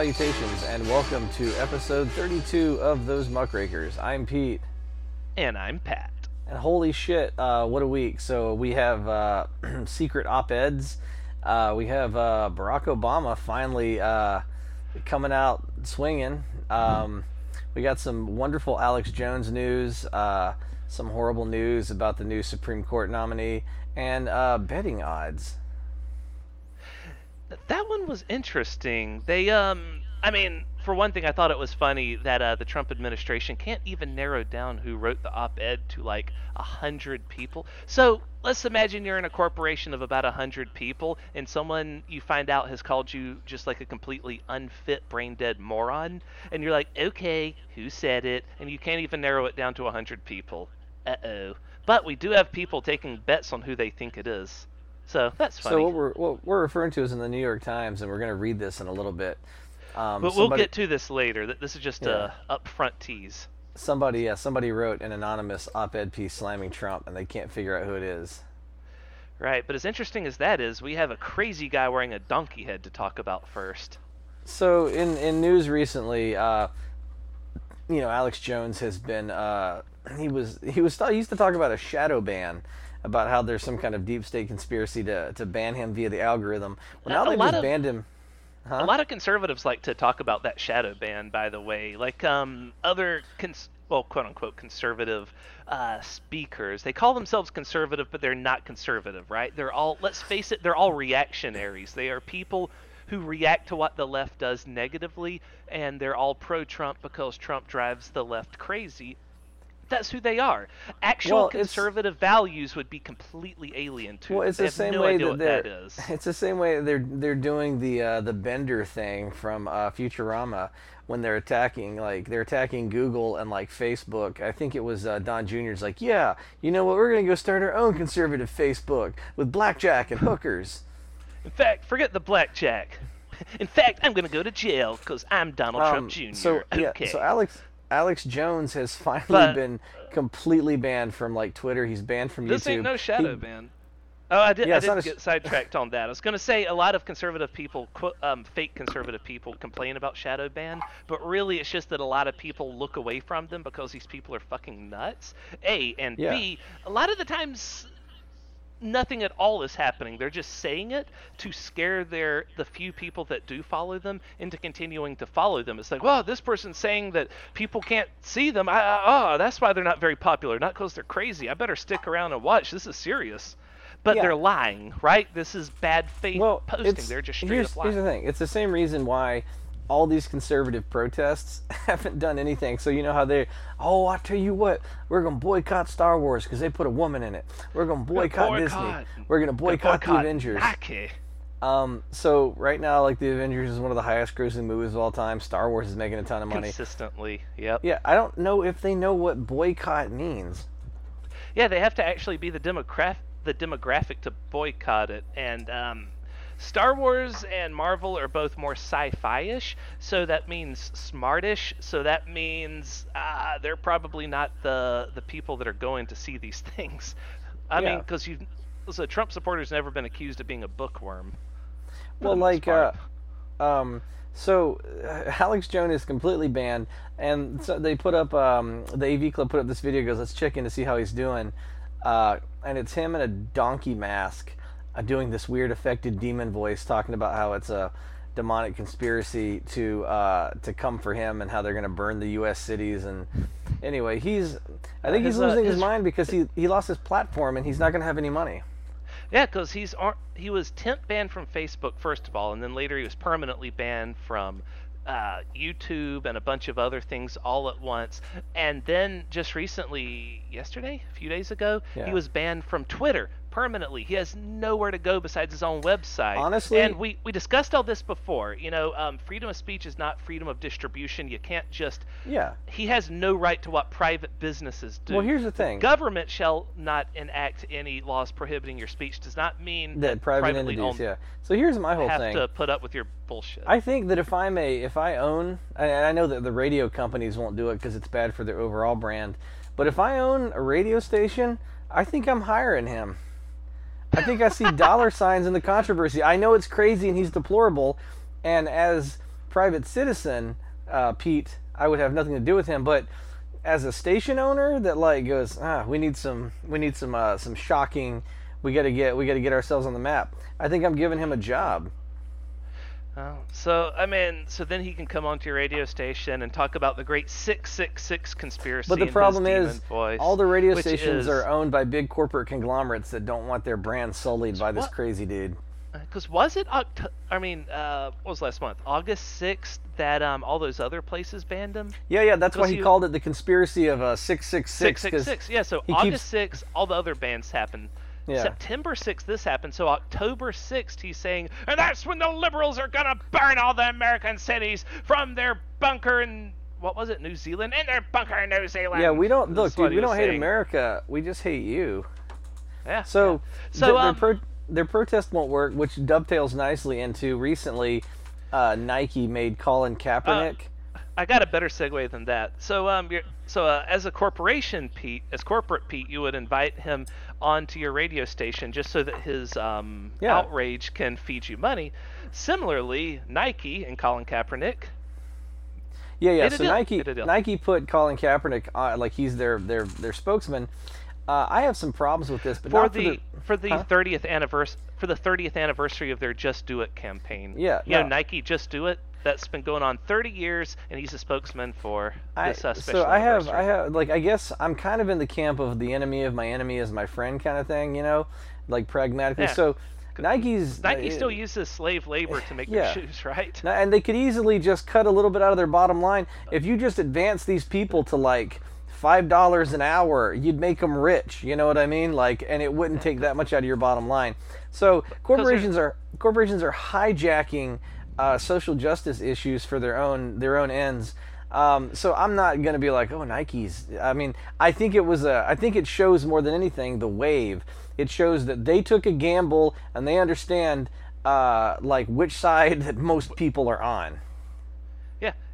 Salutations, and welcome to episode 32 of Those Muckrakers. I'm Pete, And I'm Pat. and holy shit, uh, what a week! So we have uh, secret op-eds. Uh, we have uh, Barack Obama finally uh, coming out swinging. Um, we got some wonderful Alex Jones news, uh, some horrible news about the new Supreme Court nominee, and uh, betting odds. That one was interesting. They, um, I mean, for one thing, I thought it was funny that uh, the Trump administration can't even narrow down who wrote the op-ed to like a hundred people. So let's imagine you're in a corporation of about a hundred people, and someone you find out has called you just like a completely unfit, brain-dead moron, and you're like, okay, who said it? And you can't even narrow it down to a hundred people. Uh-oh. But we do have people taking bets on who they think it is. So that's funny. So what we're what we're referring to is in the New York Times, and we're going to read this in a little bit. Um, But we'll somebody- get to this later. This is just a upfront tease. somebody yeah somebody wrote an anonymous op-ed piece slamming Trump, and they can't figure out who it is. Right, but as interesting as that is, we have a crazy guy wearing a donkey head to talk about first. So in in news recently, uh, you know, Alex Jones has been uh, he was he was he used to talk about a shadow ban. About how there's some kind of deep state conspiracy to, to ban him via the algorithm. Well, now A they've lot just of- banned him. A lot of conservatives like to talk about that shadow ban, by the way. Like um, other, cons- well, quote unquote, conservative uh, speakers. They call themselves conservative, but they're not conservative, right? They're all, let's face it, they're all reactionaries. They are people who react to what the left does negatively, and they're all pro Trump because Trump drives the left crazy. That's who they are. Actual Well, conservative values would be completely alien to Well, it's They the same no way that that is. It's the same way they're they're doing the uh, the Bender thing from uh, Futurama when they're attacking like they're attacking Google and like Facebook. I think it was uh, Don Jr.'s like, yeah, you know what? We're gonna go start our own conservative Facebook with blackjack and hookers. In fact, forget the blackjack. In fact, I'm going to go to jail because I'm Donald Um, Trump Jr. So yeah, okay. so Alex Alex Jones has finally But- been completely banned from like Twitter. He's banned from YouTube. this ain't no shadow He- ban. Oh, I did. Yeah, I did a get sidetracked on that. I was going to say a lot of conservative people, um, fake conservative people, complain about shadow ban, but really it's just that a lot of people look away from them because these people are fucking nuts. A and Yeah. B. A lot of the times, nothing at all is happening. They're just saying it to scare their the few people that do follow them into continuing to follow them. It's like, well, this person's saying that people can't see them. I, I, oh, that's why they're not very popular. Not because they're crazy. I better stick around and watch. This is serious. But Yeah. they're lying, right? This is bad faith well, posting. They're just straight here's, up here's the thing. It's the same reason why all these conservative protests haven't done anything. So you know how they, oh, I tell you what, we're gonna boycott Star Wars because they put a woman in it. We're gonna boycott, boycott. Disney. We're gonna boycott, the Avengers. Nike. Um, so right now, like the Avengers is one of the highest grossing movies of all time. Star Wars is making a ton of money. Consistently, yep. Yeah, I don't know if they know what boycott means. Yeah, they have to actually be the demographic the demographic to boycott it. And um, Star Wars and Marvel are both more sci-fi-ish, so that means smartish. So that means uh, they're probably not the the people that are going to see these things. I mean, because you, so Trump supporters never been accused of being a bookworm. Well, like, uh, um, so uh, Alex Jones is completely banned, and so they put up um, the AV Club put up this video. Goes, let's check in to see how he's doing, uh, and it's him in a donkey mask, doing this weird affected demon voice, talking about how it's a demonic conspiracy to uh, to come for him and how they're going to burn the U.S. cities. And anyway, he's I think he's his, uh, losing his his- mind because he he lost his platform and he's not going to have any money. Yeah, because he's he was temp banned from Facebook first of all, and then later he was permanently banned from uh, YouTube and a bunch of other things all at once. And then just recently, yesterday, a few days ago, Yeah. he was banned from Twitter permanently. He has nowhere to go besides his own website. Honestly- and we we discussed all this before. You know, um, freedom of speech is not freedom of distribution. You can't just Yeah. he has no right to what private businesses do. Well, here's the thing. Government shall not enact any laws prohibiting your speech. Does not mean that private entities, yeah. So here's my whole have thing. Have to put up with your bullshit. I think that if I'm a, if I own, and I know that the radio companies won't do it because it's bad for their overall brand, but if I own a radio station, I think I'm hiring him. I think I see dollar signs in the controversy. I know it's crazy and he's deplorable, And as private citizen, uh, Pete, I would have nothing to do with him. But as a station owner, that like goes, ah, we need some, we need some, uh, some shocking. We got to get, we got to get ourselves on the map. I think I'm giving him a job. Oh, so I mean, so then he can come onto your radio station and talk about the great six six six conspiracy. But the problem is, voice, all the radio stations is- are owned by big corporate conglomerates that don't want their brand sullied by this what- crazy dude. Because was it Oct- I mean, uh, what was last month? August sixth that um all those other places banned him. Yeah, yeah, that's why he called it the conspiracy of uh, six six Six six. six six. Yeah. So August keeps- sixth, all the other bans happened. Yeah. September 6th, this happened. So October 6th, he's saying, and that's when the liberals are gonna burn all the American cities from their bunker in what was it, New Zealand, in their bunker in New Zealand. Yeah, we don't look, dude. We don't hate saying. America. We just hate you. Yeah. So, yeah. th- so their, um, pro- their protest won't work, which dovetails nicely into recently. Uh, Nike made Colin Kaepernick. I got a better segue than that. So, um, you're, so uh, as a corporation, Pete, as corporate Pete, you would invite him onto your radio station just so that his um, Yeah. outrage can feed you money. Similarly, Nike and Colin Kaepernick. yeah, yeah. So. Nike, Made a deal. Nike put Colin Kaepernick on, like he's their their their spokesman. Uh, I have some problems with this, but for the for the Huh? 30th anniversary for the 30th anniversary of their Just Do It campaign. Yeah, You know. Nike Just Do It. That's been going on 30 years, and he's a spokesman for I, this uh, special so I have. I have, like, I guess I'm kind of in the camp of the enemy of my enemy is my friend kind of thing, you know, like pragmatically. Yeah. So Nike's Nike uh, still uses slave labor to make Yeah. their shoes, right? And they could easily just cut a little bit out of their bottom line. If you just advance these people to like five dollars an hour, you'd make them rich. You know what I mean? Like, and it wouldn't take that much out of your bottom line. So corporations are corporations are hijacking uh, social justice issues for their own their own ends. Um, so I'm not to be like, oh, Nike's. I mean, I think it was a. I think it shows more than anything the wave. It shows that they took a gamble and they understand uh, like which side that most people are on.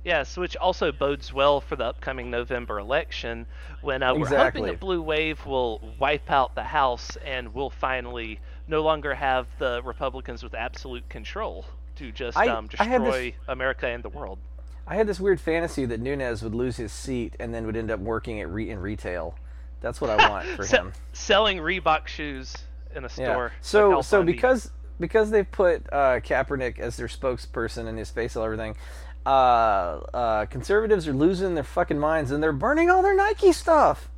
Yeah, yes, which also bodes well for the upcoming November election when uh, we're hoping that Blue Wave will wipe out the House and we'll finally no longer have the Republicans with absolute control to just I- um, had this- destroy America and the world. I had this weird fantasy that Nunes would lose his seat and then would end up working at re- in retail. That's what I want for Se- him. selling Reebok shoes in a Yeah. store. So like so because because they've put uh, Kaepernick as their spokesperson and his face and everything, uh, uh, conservatives are losing their fucking minds and they're burning all their Nike stuff.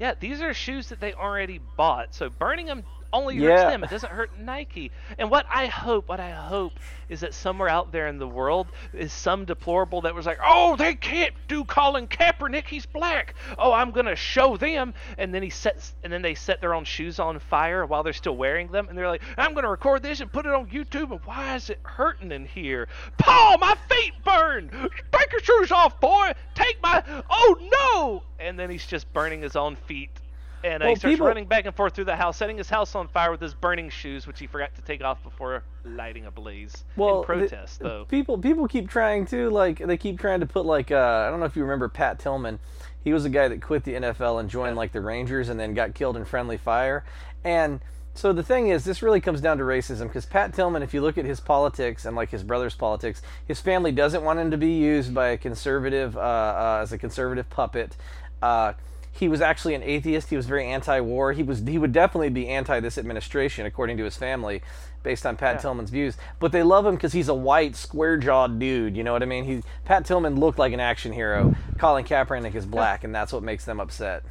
Yeah, these are shoes that they already bought. So burning them only Yeah. hurts them. It doesn't hurt Nike. And what I hope, what I hope is that somewhere out there in the world is some deplorable that was like, "Oh, they can't do Colin Kaepernick. He's black. Oh, I'm gonna show them." And then he sets, and then they set their own shoes on fire while they're still wearing them, and they're like, "I'm gonna record this and put it on YouTube." And why is it hurting in here? Paul, my feet burn. Take your shoes off, boy. Take my. Oh no! And then he's just burning his own feet and uh, Well, he starts people- running back and forth through the house, setting his house on fire with his burning shoes, which he forgot to take off before lighting a blaze. Well, in protest, the- though. People people keep trying to like they keep trying to put like uh, I don't know if you remember Pat Tillman. He was a guy that quit the NFL and joined like the Rangers and then got killed in friendly fire. And so the thing is, this really comes down to racism because Pat Tillman, if you look at his politics and like his brother's politics, his family doesn't want him to be used by a conservative uh, uh, as a conservative puppet. He was actually an atheist. He was very anti-war. He was he would definitely be anti this administration, according to his family, based on Pat Tillman's views. But they love him because he's a white, square-jawed dude. You know what I mean? He Pat Tillman looked like an action hero. Colin Kaepernick is black, and that's what makes them upset.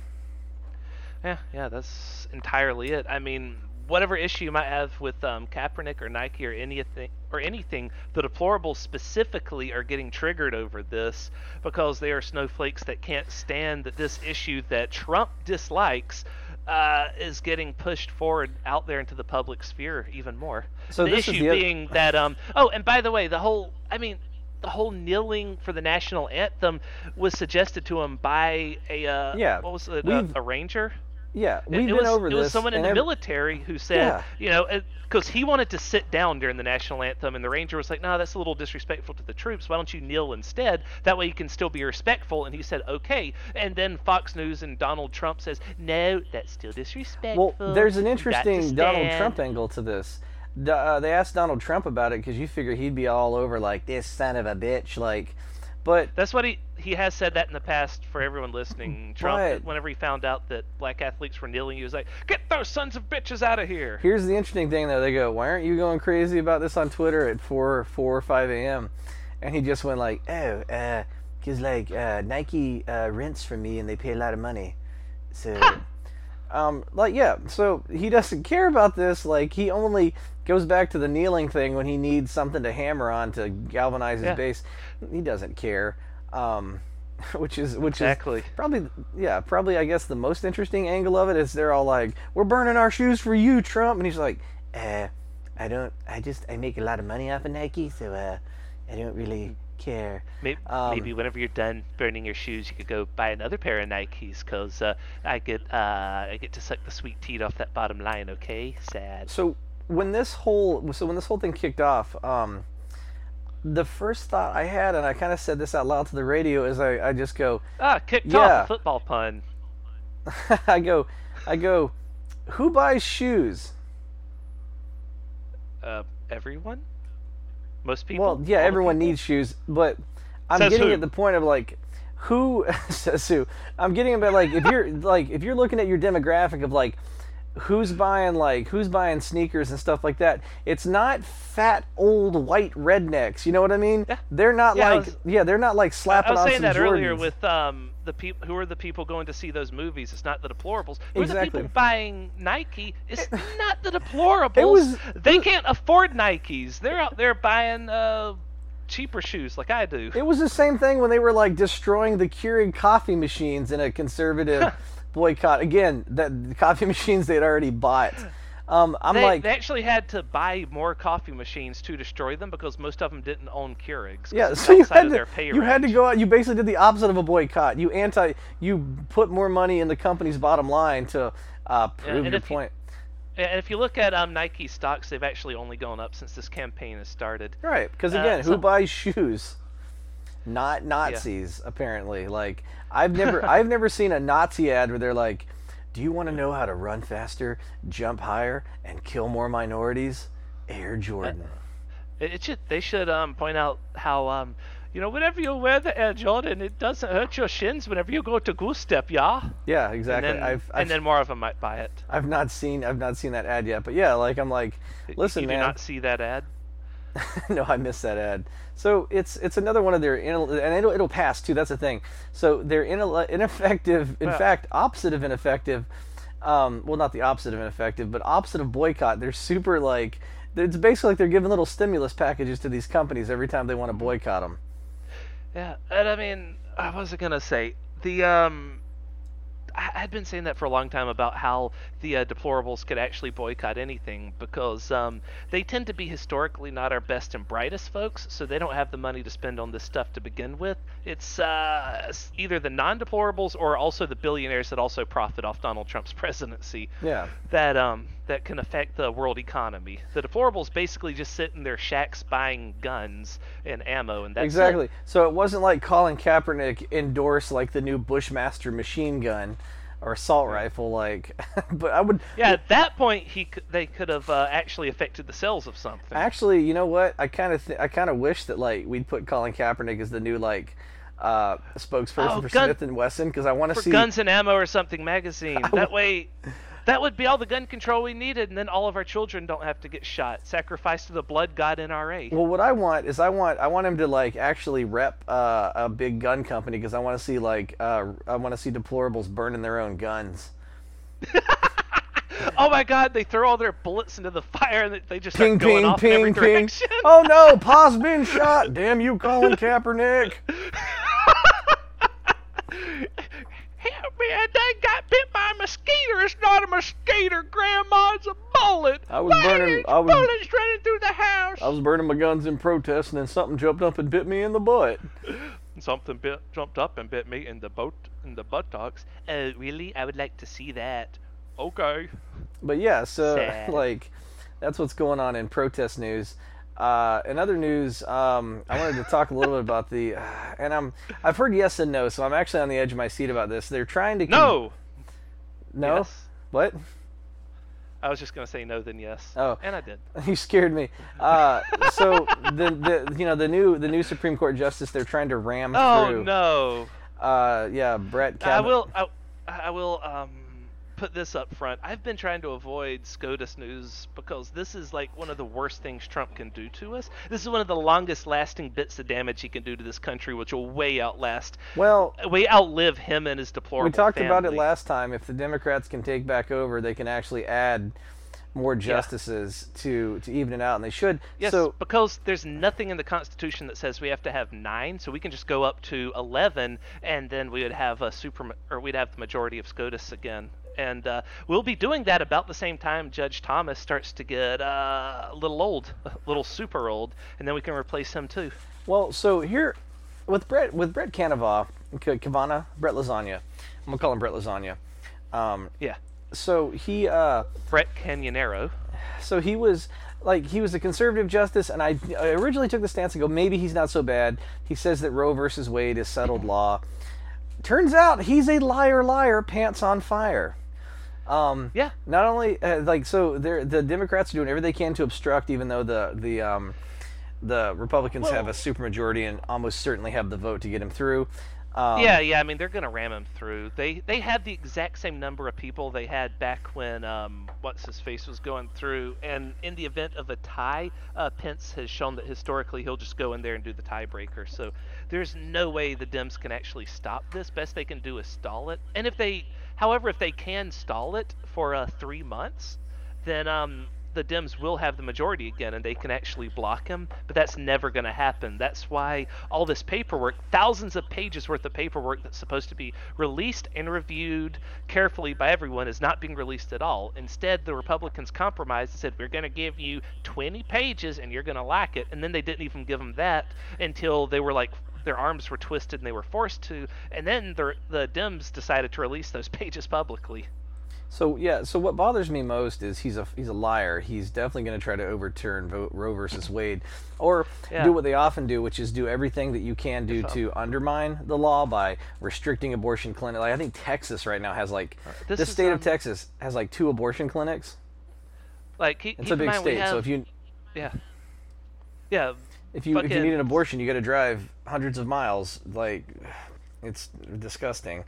Yeah, yeah, that's entirely it. I mean, whatever issue you might have with um, Kaepernick or Nike or anything or anything, the deplorables specifically are getting triggered over this because they are snowflakes that can't stand that this issue that Trump dislikes uh, is getting pushed forward out there into the public sphere even more. So the this is issue the being that um oh, and by the way, the whole I mean the whole kneeling for the national anthem was suggested to him by a uh, Yeah, what was it a, a ranger Yeah, it, we've it been was, over it this. was someone in the military who said, Yeah. you know, because he wanted to sit down during the national anthem, and the ranger was like, "No, that's a little disrespectful to the troops. Why don't you kneel instead? That way you can still be respectful." And he said, "Okay." And then Fox News and Donald Trump says, "No, that's still disrespectful." Well, there's an You got to interesting Donald. Trump angle to this. Uh, they asked Donald Trump about it because you figure he'd be all over like this son of a bitch, like. But That's what he he has said that in the past for everyone listening. Trump, But- whenever he found out that black athletes were kneeling, he was like, "Get those sons of bitches out of here." Here's the interesting thing, though. They go, "Why aren't you going crazy about this on Twitter at four, four or five a.m.?" And he just went like, "Oh, uh, cause like uh, Nike uh, rents from me and they pay a lot of money, so." Um, like yeah, so he doesn't care about this. Like he only goes back to the kneeling thing when he needs something to hammer on to galvanize his Yeah. base. He doesn't care, um, which is which Exactly. is probably yeah probably I guess the most interesting angle of it is they're all like we're burning our shoes for you Trump and he's like uh I don't I just I make a lot of money off of Nike so uh I don't really care Maybe, Um, maybe whenever you're done burning your shoes, you could go buy another pair of Nikes, cause uh, I get uh, I get to suck the sweet teat off that bottom line. Okay, sad. so when this whole so when this whole thing kicked off um the first thought I had and I kind of said this out loud to the radio is I, I just go Ah, kicked Yeah. off football pun. I go I go who buys shoes Uh, everyone. Most people. Well, yeah, everyone people? needs shoes, but I'm Says getting who? at the point of like who says who. I'm getting about like if you're like if you're looking at your demographic of like who's buying like who's buying sneakers and stuff like that. It's not fat old white rednecks. You know what I mean? Yeah. They're not Yeah, like was- yeah, they're not like I slapping was on saying that earlier with um, the people who are the people going to see those movies. It's not the deplorables. Who are the people buying Nike? It's not the deplorables. It was- they can't afford Nikes. They're out there buying uh, cheaper shoes like I do. It was the same thing when they were like destroying the Keurig coffee machines in a conservative boycott. Again, that the coffee machines they'd already bought. Um, I'm they, like, they actually had to buy more coffee machines to destroy them because most of them didn't own Keurigs. Yeah, so you had to you had to go out. You basically did the opposite of a boycott. You anti you put more money in the company's bottom line to uh, prove and your if you- point. And if you look at um, Nike stocks, they've actually only gone up since this campaign has started. Right, because uh, again, who buys shoes? Not Nazis, apparently. Like I've never I've never seen a Nazi ad where they're like, "Do you want to know how to run faster, jump higher, and kill more minorities?" Air Jordan. It, it should they should um, point out how um, you know whenever you wear the Air Jordan, it doesn't hurt your shins whenever you go to goose step, yeah. Yeah, And exactly. then, I've I've, and then more of them might buy it. I've not seen I've not seen that ad yet, but yeah, like I'm like, listen, you man. do not see that ad. no, I missed that ad. So it's it's another one of their and it'll it'll pass too. That's the thing. So they're in, ineffective. In fact, opposite of ineffective. Um, well, not the opposite of ineffective, but opposite of boycott. They're super like. It's basically like they're giving little stimulus packages to these companies every time they want to boycott them. Yeah, and I mean, I wasn't gonna say the um, I had been saying that for a long time about how the uh, deplorables could actually boycott anything because um, they tend to be historically not our best and brightest folks, so they don't have the money to spend on this stuff to begin with. It's uh, either the non-deplorables or also the billionaires that also profit off Donald Trump's presidency Yeah. that um that can affect the world economy. The deplorables basically just sit in their shacks buying guns and ammo, and that's it. exactly. So it wasn't like Colin Kaepernick endorsed like the new Bushmaster machine gun or assault rifle. Like, but I would. Yeah, at that point, he they could have uh, actually affected the sales of something. Actually, you know what? I kind of th- I kind of wish that like we'd put Colin Kaepernick as the new like uh, spokesperson Oh, for gun- Smith and Wesson because I want to see. Guns and Ammo or something magazine. That way, that would be all the gun control we needed, and then all of our children don't have to get shot. Sacrificed to the blood god NRA. Well, what I want is I want I want him to like actually rep uh, a big gun company because I want to see like uh, I want to see deplorables burning their own guns. oh my god, they throw all their bullets into the fire, and they just Ping ping off in every ping ping. direction. Oh no, Pa's been shot. Damn you, Colin Kaepernick. Help me, I done got bit by a mosquito. It's not a mosquito, Grandma. It's a bullet. I was Why burning- I was- bullets running through the house. I was burning my guns in protest and then something jumped up and bit me in the butt. Something bit, jumped up and bit me in the boat in the buttocks. Oh, really? I would like to see that. Okay. But yeah, uh, so Sad. like that's what's going on in protest news. Uh, in other news, um, I wanted to talk a little bit about the, and I'm I've heard yes and no, so I'm actually on the edge of my seat about this. They're trying to con- No. no Yes. what I was just gonna say no, then yes. Oh. and I did. You scared me. Uh, so the, the you know the new the new Supreme Court justice they're trying to ram Oh through. no. Uh, yeah, Brett. Kavanaugh. I will. I, I will um, put this up front. I've been trying to avoid SCOTUS news because this is like one of the worst things Trump can do to us. This is one of the longest-lasting bits of damage he can do to this country, which will way outlast, Well, uh, way outlive him and his deplorable. we talked about it last time. If the Democrats can take back over, they can actually add more justices to to even it out, and they should. Yes, So because there's nothing in the Constitution that says we have to have nine, so we can just go up to eleven, and then we would have a super, or we'd have the majority of SCOTUS again. And uh, we'll be doing that about the same time Judge Thomas starts to get uh, a little old, a little super old, and then we can replace him too. Well, so here with Brett with Brett Kavanaugh, Brett Lasagna. I'm gonna call him Brett Lasagna. Um, Yeah, so he uh, Brett Canyonero. so he was like he was a conservative justice, and I, I originally took the stance and go maybe he's not so bad. He says that Roe versus Wade is settled law. Turns out he's a liar, liar, pants on fire. Um, Yeah, not only uh, like so they're the democrats are doing everything they can to obstruct even though the the um the republicans have a Well- supermajority and almost certainly have the vote to get him through um, yeah, yeah. I mean, they're gonna ram him through. They they had the exact same number of people they had back when um, what's his face was going through. And in the event of a tie, uh, Pence has shown that historically he'll just go in there and do the tiebreaker. So there's no way the Dems can actually stop this. Best they can do is stall it. And if they, however, if they can stall it for uh, three months, then um, the Dems will have the majority again and they can actually block him, but that's never going to happen. That's why all this paperwork, thousands of pages worth of paperwork that's supposed to be released and reviewed carefully by everyone, is not being released at all. Instead, the Republicans compromised and said, We're going to give you 20 pages and you're going to like it. And then they didn't even give them that until they were like, their arms were twisted and they were forced to. And then the, the Dems decided to release those pages publicly. so yeah so what bothers me most is he's a he's a liar he's definitely going to try to overturn roe versus wade or Yeah. do what they often do which is do everything that you can do to undermine the law by restricting abortion clinics. like i think texas right now has like this the state of um, texas has like two abortion clinics Like, keep, it's keep a big state so if you Yeah. Yeah. If you if you need an abortion, you got to drive hundreds of miles. Like, it's disgusting.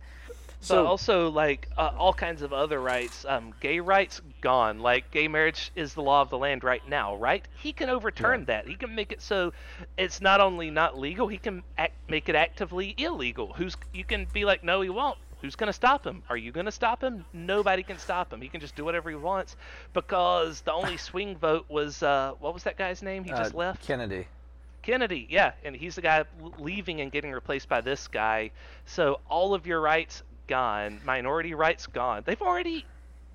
So So also like uh, all kinds of other rights, um, gay rights gone. Like gay marriage is the law of the land right now, right? He can overturn that. He can make it so it's not only not legal, he can act, make it actively illegal. Who's you can be like, no, he won't. Who's gonna stop him? Are you gonna stop him? Nobody can stop him. He can just do whatever he wants because the only swing vote was uh, what was that guy's name? He uh, just left. Kennedy. Kennedy, yeah, and he's the guy leaving and getting replaced by this guy. So all of your rights gone, minority rights gone. They've already,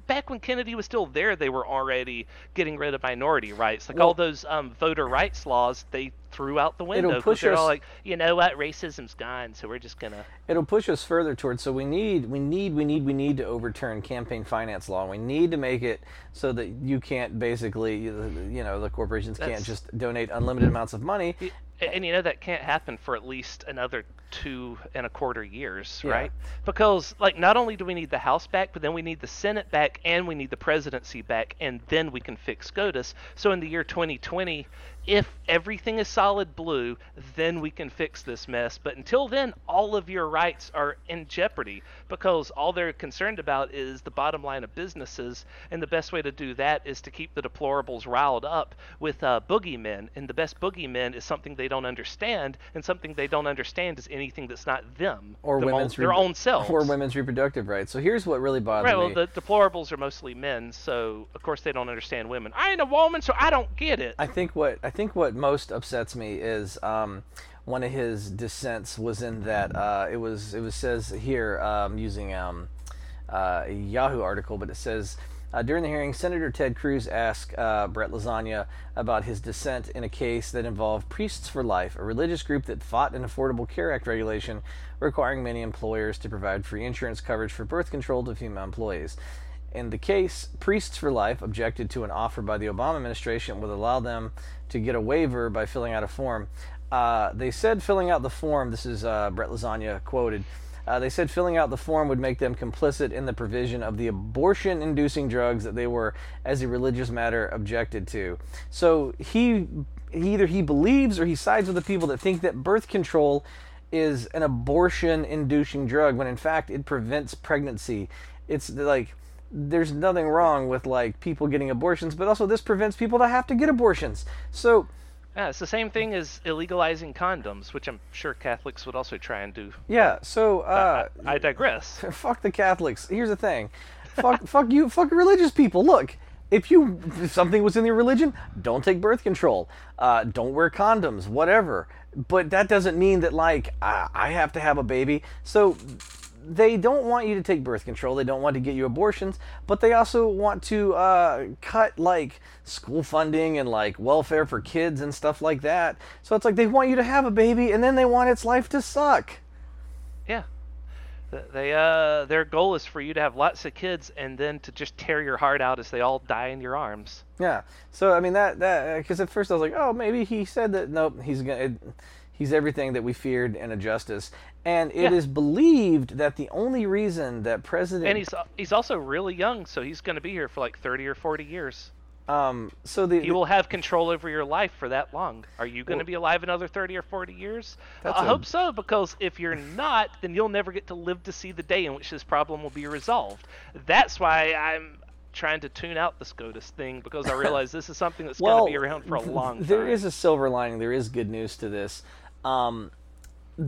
back when Kennedy was still there, they were already getting rid of minority rights. Like Well- all those um, voter rights laws, they threw out the window. 'cause push they're all like, you know what, racism's gone, so we're just gonna. It'll push us further towards. So we need, we need, we need, we need to overturn campaign finance law. We need to make it so that you can't basically, you know, the corporations can't just donate unlimited amounts of money. And you know that can't happen for at least another two and a quarter years, Yeah. right? Because like not only do we need the House back, but then we need the Senate back and we need the presidency back, and then we can fix SCOTUS. So in the year 2020, if everything is solid blue, then we can fix this mess. But until then, all of your rights are in jeopardy because all they're concerned about is the bottom line of businesses, and the best way to do that is to keep the deplorables riled up with uh, boogeymen. And the best boogeymen is something they don't understand, and something they don't understand is anything that's not them Or their, women's own, their re- own selves. or women's reproductive rights. So here's what really bothers Right, well, me. the deplorables are mostly men, so of course they don't understand women. I ain't a woman, so I don't get it. I think what I think what most upsets me is um, one of his dissents was in that uh, it was it was says here um, using um, uh, a Yahoo article, but it says. Uh, during the hearing, Senator Ted Cruz asked uh, Brett Lasagna about his dissent in a case that involved Priests for Life, a religious group that fought an Affordable Care Act regulation requiring many employers to provide free insurance coverage for birth control to female employees. In the case, Priests for Life objected to an offer by the Obama administration would allow them to get a waiver by filling out a form. Uh, they said filling out the form, this is uh, Brett Lasagna quoted, Uh, they said filling out the form would make them complicit in the provision of the abortion inducing drugs that they were, as a religious matter, objected to. So he, he either he believes or he sides with the people that think that birth control is an abortion inducing drug when in fact it prevents pregnancy. It's like there's nothing wrong with like people getting abortions, but also this prevents people to have to get abortions. So Yeah, it's the same thing as illegalizing condoms, which I'm sure Catholics would also try and do. yeah, so uh, I, I digress. fuck the Catholics. Here's the thing, fuck, fuck you, fuck religious people. Look, if you if something was in your religion, don't take birth control, uh, don't wear condoms, whatever. But that doesn't mean that like I, I have to have a baby. So they don't want you to take birth control. They don't want to get you abortions, but they also want to uh, cut like school funding and like welfare for kids and stuff like that. So it's like they want you to have a baby and then they want its life to suck. Yeah. They uh their goal is for you to have lots of kids and then to just tear your heart out as they all die in your arms. Yeah. So I mean that that because at first I was like, oh, maybe he said that. Nope, he's gonna. He's everything that we feared in a justice, and it is Yeah. believed that the only reason that President And he's he's also really young, so he's going to be here for like 30 or 40 years. um so the He will have control over your life for that long. Are you going to Well- be alive another 30 or 40 years? I a- hope so, because if you're not, then you'll never get to live to see the day in which this problem will be resolved. That's why I'm trying to tune out the SCOTUS thing, because I realize this is something that's well going to be around for a long time. There is a silver lining. There is good news to this. Um,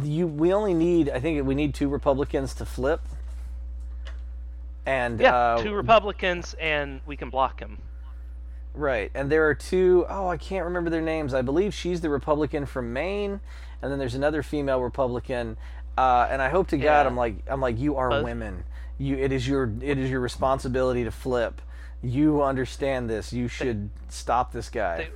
you we only need I think we need two Republicans to flip. And yeah, uh, two Republicans, and we can block him. Right, and there are two oh I can't remember their names. I believe she's the Republican from Maine, and then there's another female Republican. Uh, and I hope to God Yeah. I'm like I'm like you are Both- women. You it is your it is your responsibility to flip. You understand this. You should stop this guy.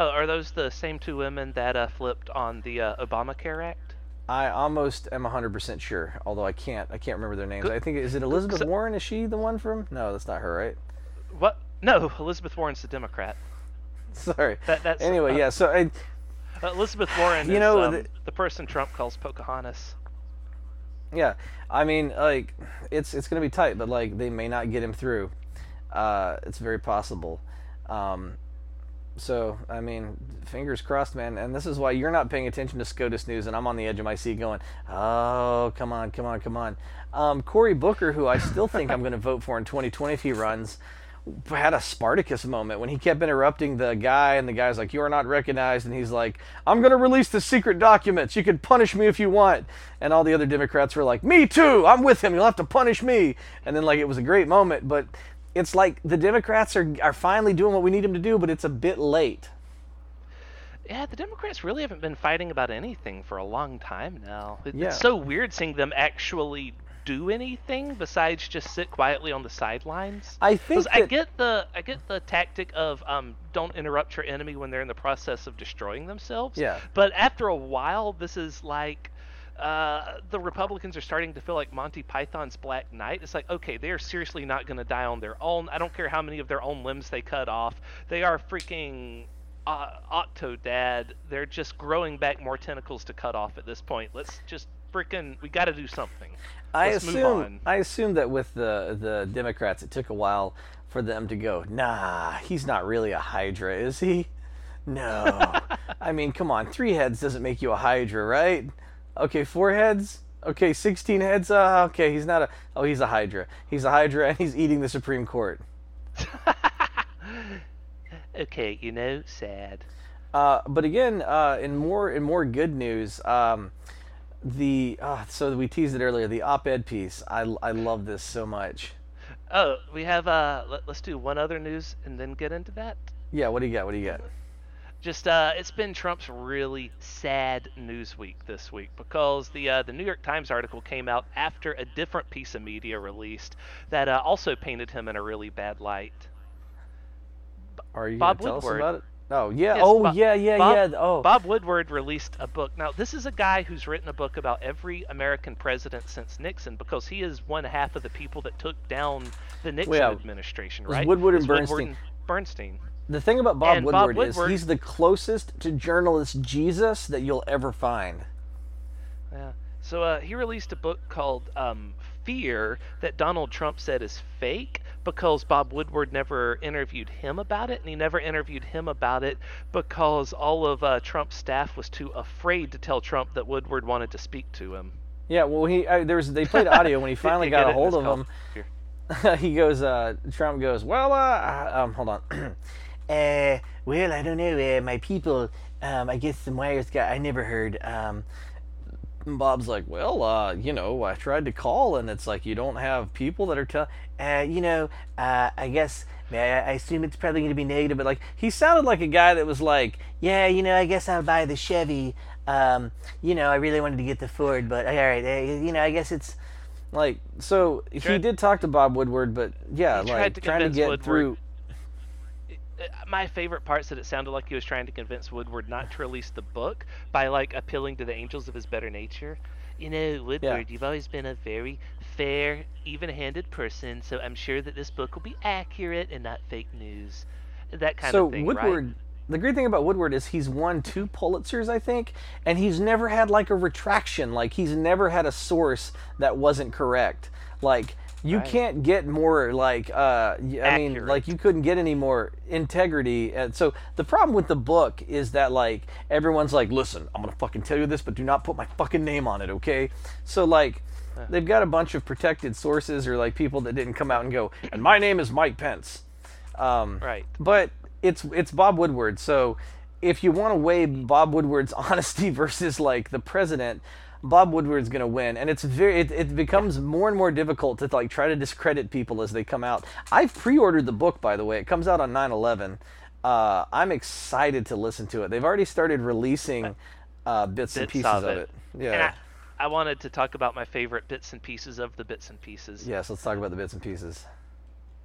Oh, are those the same two women that uh, flipped on the uh, Obamacare Act? I almost am 100% sure, although I can't I can't remember their names. Go- I think is it Elizabeth so- Warren? Is she the one from? No, that's not her, right? What? No, Elizabeth Warren's the Democrat. Sorry. That, that's Anyway, uh, yeah. So I, Uh, Elizabeth Warren You is know, um, the- the... person Trump calls Pocahontas. Yeah, I mean, like it's it's gonna be tight, but like they may not get him through. Uh, it's very possible. Um, so I mean, fingers crossed, man. And this is why you're not paying attention to SCOTUS news, and I'm on the edge of my seat going, "Oh, come on, come on, come on." Um, Cory Booker, who I still think I'm going to vote for in 2020 if he runs, had a Spartacus moment when he kept interrupting the guy, and the guy's like, "You are not recognized," and he's like, "I'm going to release the secret documents. You can punish me if you want." And all the other Democrats were like, "Me too. I'm with him. You'll have to punish me." And then like it was a great moment, but it's like the Democrats are are finally doing what we need them to do, but it's a bit late. Yeah, the Democrats really haven't been fighting about anything for a long time now. It- Yeah. It's so weird seeing them actually do anything besides just sit quietly on the sidelines. I think 'Cause I get the I get the tactic of um, don't interrupt your enemy when they're in the process of destroying themselves. Yeah. But after a while, this is like uh, the Republicans are starting to feel like Monty Python's Black Knight. It's like okay, they are seriously not going to die on their own. I don't care how many of their own limbs they cut off. They are freaking. Uh, Octodad, they're just growing back more tentacles to cut off at this point. Let's just freaking, we got to do something. I Let's assume. I assume that with the the Democrats, it took a while for them to go. Nah, he's not really a Hydra, is he? No. I mean, come on, three heads doesn't make you a Hydra, right? Okay, four heads. Okay, sixteen heads. Uh, okay, he's not a. Oh, he's a Hydra. He's a Hydra, and he's eating the Supreme Court. Okay, you know, sad. Uh, but again, uh, in more in more good news, um, the uh, so we teased it earlier. The op-ed piece. I I love this so much. Oh, we have uh let, let's do one other news and then get into that. Yeah. What do you got? What do you got? Just uh it's been Trump's really sad news week this week because the uh, the New York Times article came out after a different piece of media released that uh, also painted him in a really bad light. Are you Bob gonna tell Woodward. us about it? Oh yeah. Yes, oh Bob- yeah, yeah, Bob, yeah. Oh, Bob Woodward released a book. Now, this is a guy who's written a book about every American president since Nixon because he is one half of the people that took down the Nixon yeah. administration, right? Woodward and Bernstein. Bernstein. The thing about Bob and Bob Woodward, Woodward- is he's the closest to journalist Jesus that you'll ever find. Yeah. So uh, he released a book called um, Fear that Donald Trump said is fake because Bob Woodward never interviewed him about it, and he never interviewed him about it because all of uh, Trump's staff was too afraid to tell Trump that Woodward wanted to speak to him. Yeah, well, he uh, there was they played audio when he finally got a hold of him. He goes, uh, Trump goes, well, uh, um, hold on. uh, well, I don't know, uh, my people, um, I guess some wires got, I never heard, um, Bob's like, well, uh, you know, I tried to call, and it's like you don't have people that are telling. Uh, you know, uh, I guess I, I assume it's probably going to be negative, but like he sounded like a guy that was like, yeah, you know, I guess I'll buy the Chevy. Um, you know, I really wanted to get the Ford, but all right, uh, you know, I guess it's like so. He did talk to Bob Woodward, but yeah, like to trying to get Woodward- through. Uh, my favorite parts that it sounded like he was trying to convince Woodward not to release the book by like appealing to the angels of his better nature. You know, Woodward, you've always been a very fair, even-handed person, so I'm sure that this book will be accurate and not fake news. That kind so of thing, So Woodward, right? the great thing about Woodward is he's won two Pulitzers, I think, and he's never had like a retraction. Like he's never had a source that wasn't correct. Like you Right. can't get more like uh, I mean, like you couldn't get any more integrity. And so the problem with the book is that like everyone's like, listen, I'm gonna fucking tell you this, but do not put my fucking name on it, okay? So like. They've got a bunch of protected sources or like people that didn't come out and go, and my name is Mike Pence. Um, Right. but it's it's Bob Woodward. So if you want to weigh Bob Woodward's honesty versus like the president, Bob Woodward's going to win, and it's very it, it becomes more and more difficult to like try to discredit people as they come out. I've pre-ordered the book by the way. It comes out on 9/11. Uh, I'm excited to listen to it. They've already started releasing uh, bits, and pieces of of it. it. And Yeah. I, I wanted to talk about my favorite bits and pieces of the bits and pieces. Yes, let's talk about the bits and pieces.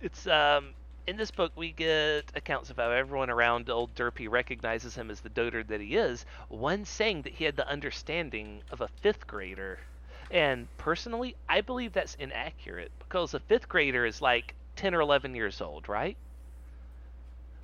It's um in this book we get accounts of how everyone around old Derpy recognizes him as the dotard that he is. One saying that he had the understanding of a fifth grader. And personally, I believe that's inaccurate because a fifth grader is like ten or eleven years old, right?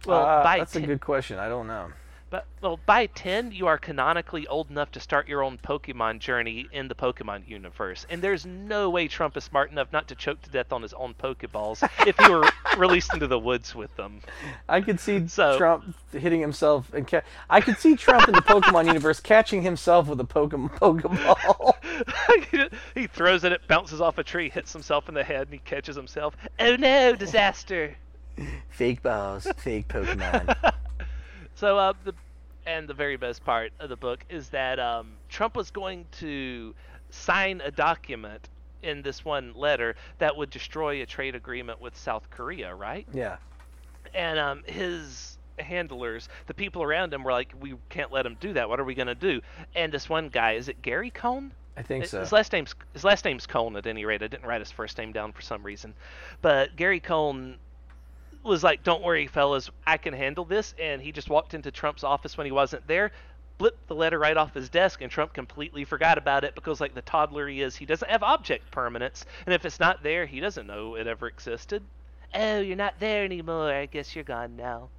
Well, Uh, that's a good question. I don't know. But well, by ten, you are canonically old enough to start your own Pokemon journey in the Pokemon universe, and there's no way Trump is smart enough not to choke to death on his own Pokeballs if he were released into the woods with them. I could see So- Trump hitting himself and ca- I could see Trump in the Pokemon universe catching himself with a Pokemon Pokeball. he throws it, it bounces off a tree, hits himself in the head, and he catches himself. Oh no, disaster! fake balls, fake Pokemon. So, uh, the and the very best part of the book is that um, Trump was going to sign a document in this one letter that would destroy a trade agreement with South Korea, right? Yeah. And um, his handlers, the people around him, were like, "We can't let him do that. What are we gonna do?" And this one guy, is it Gary Cohn? I think so. His last name's his last name's Cohn at any rate. I didn't write his first name down for some reason, but Gary Cohn was like, "Don't worry, fellas, I can handle this." And he just walked into Trump's office when he wasn't there, flipped the letter right off his desk, and Trump completely forgot about it because, like the toddler he is, he doesn't have object permanence, and if it's not there, he doesn't know it ever existed. Oh, you're not there anymore. I guess you're gone now.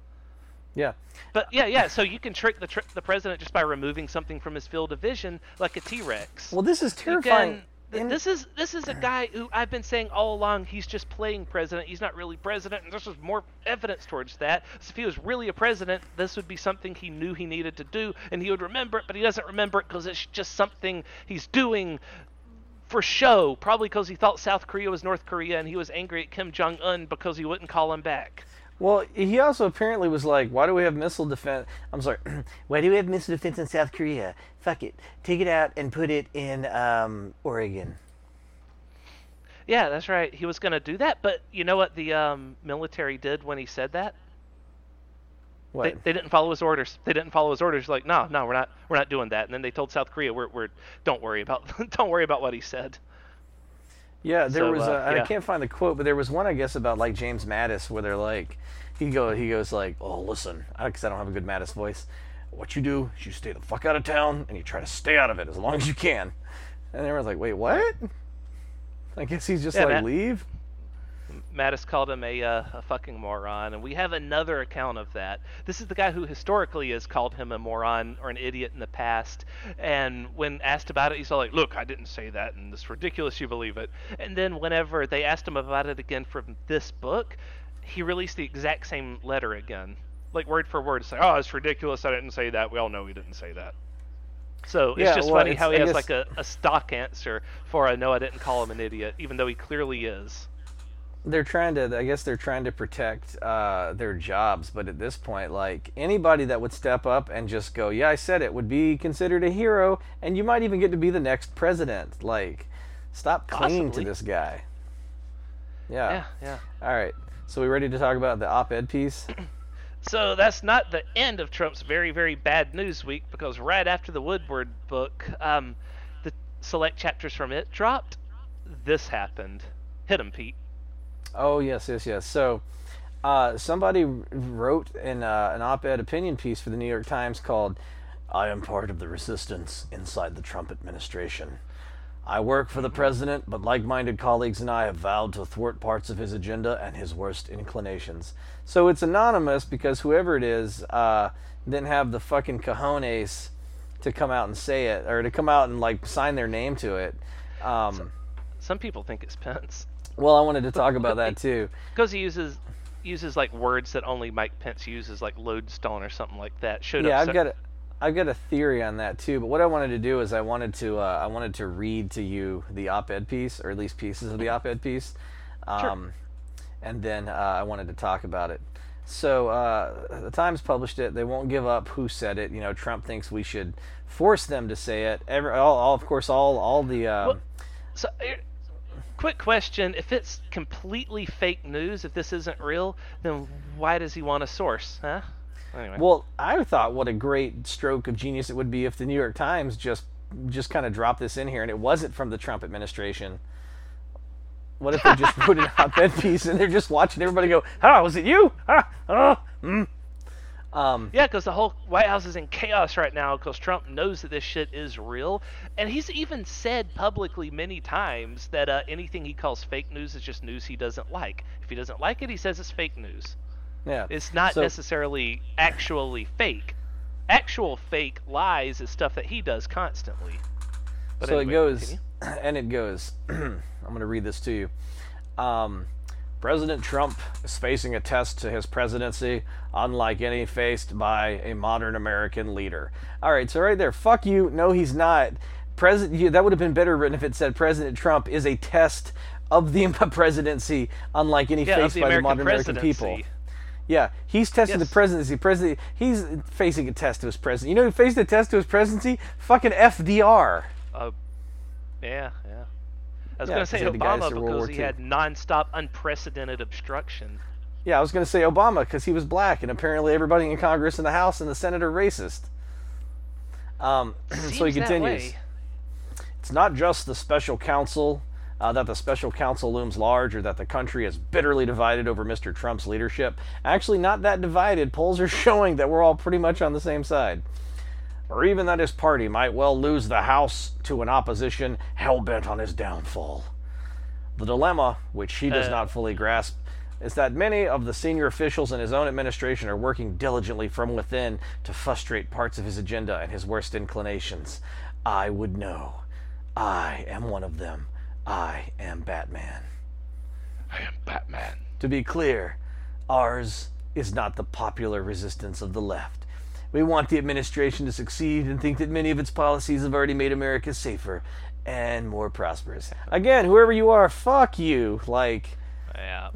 Yeah. But yeah, yeah. So you can trick the tr- the president just by removing something from his field of vision, like a T-Rex. Well, this is terrifying. can- this is this is a guy who I've been saying all along he's just playing president. He's not really president, and this is more evidence towards that. So if he was really a president, this would be something he knew he needed to do, and he would remember it. But he doesn't remember it because it's just something he's doing for show. Probably because he thought South Korea was North Korea, and he was angry at Kim Jong Un because he wouldn't call him back. Well, he also apparently was like, "Why do we have missile defense?" I'm sorry. Why do we have missile defense in South Korea? Fuck it. Take it out and put it in um, Oregon. Yeah, that's right. He was going to do that, but you know what the um, military did when he said that? They, What? they didn't follow his orders. They didn't follow his orders. Like, no, no, we're not, we're not doing that. And then they told South Korea, we're, we're, don't worry about, don't worry about what he said. Yeah, there So, was. uh, a, yeah. I can't find the quote, but there was one I guess about like James Mattis, where they're like, he go, he goes like, "Oh, listen, because I don't have a good Mattis voice. What you do is you stay the fuck out of town and you try to stay out of it as long as you can." And everyone's like, "Wait, what?" I guess he's just Yeah, like leave. Mattis called him a, uh, a fucking moron, and we have another account of that. This is the guy who historically has called him a moron or an idiot in the past, and when asked about it, he's all like, "Look, I didn't say that, and it's ridiculous you believe it." And then whenever they asked him about it again from this book, he released the exact same letter again, like word for word, saying, "Oh, it's ridiculous. I didn't say that. We all know he didn't say that." So it's Yeah, just well, funny it's- how he I has guess- like a, a stock answer for a no, I didn't call him an idiot, even though he clearly is. They're trying to i guess they're trying to protect uh, their jobs but at this point like anybody that would step up and just go yeah i said it would be considered a hero and you might even get to be the next president like stop clinging Possibly. to this guy yeah. Yeah, yeah. all right so we ready to talk about the op-ed piece So that's not the end of Trump's very, very bad news week because right after the Woodward book, um, the select chapters from it dropped. This happened. Hit him, Pete. Oh yes, yes, yes. So, uh, somebody wrote in uh, an op-ed opinion piece for the New York Times called "I am part of the resistance inside the Trump administration. I work for the president, but like-minded colleagues and I have vowed to thwart parts of his agenda and his worst inclinations." So it's anonymous because whoever it is uh, didn't have the fucking cojones to come out and say it or to come out and like sign their name to it. Um, Some people think it's Pence well, I wanted to talk about that too. because he uses uses like words that only Mike Pence uses, like lodestone or something like that. Showed yeah, I've got a, I've got a theory on that too. But what I wanted to do is I wanted to uh, I wanted to read to you the op-ed piece, or at least pieces of the op-ed piece, um, and then uh, I wanted to talk about it. So uh, the Times published it. They won't give up who said it. You know, Trump thinks we should force them to say it. Every, all, all of course, all all the um, Well- So, uh, quick question: If it's completely fake news, if this isn't real, then why does he want a source? Huh? Anyway. Well, I thought what a great stroke of genius it would be if the New York Times just just kind of dropped this in here and it wasn't from the Trump administration. What if they just wrote an op-ed piece and they're just watching everybody go, "Ah, was it you? Ah, oh, mm." Um, Yeah, because the whole White House is in chaos right now because Trump knows that this shit is real, and he's even said publicly many times that uh, anything he calls fake news is just news he doesn't like. If he doesn't like it, he says it's fake news. yeah. It's not So- necessarily actually fake. Actual fake lies is stuff that he does constantly. But so anyway, it goes, continue. and it goes. I'm going to read this to you. Um, President Trump is facing a test to his presidency, unlike any faced by a modern American leader. All right, so right there, fuck you. No, he's not. President, that would have been better written if it said President Trump is a test of the presidency, unlike any Yeah, faced the by the American modern American people. presidency. Yeah, he's testing Yes. the presidency. President, he's facing a test to his presidency. You know who faced a test to his presidency? Fucking FDR. Uh, yeah, yeah. I was Yeah, going to say he had the guys Obama because he had nonstop, unprecedented obstruction. Yeah, I was going to say Obama because he was black, and apparently everybody in Congress and the House and the Senate are racist. Um, so he continues. It's not just the special counsel uh, that the special counsel looms large, or that the country is bitterly divided over Mr. Trump's leadership. Actually, not that divided. Polls are showing that we're all pretty much on the same side. Or even that his party might well lose the House to an opposition hell bent on his downfall. The dilemma, which he does Uh, not fully grasp, is that many of the senior officials in his own administration are working diligently from within to frustrate parts of his agenda and his worst inclinations. I would know. I am one of them. I am Batman. I am Batman. To be clear, ours is not the popular resistance of the left. We want the administration to succeed and think that many of its policies have already made America safer and more prosperous. Again, whoever you are, fuck you. Like, Yeah.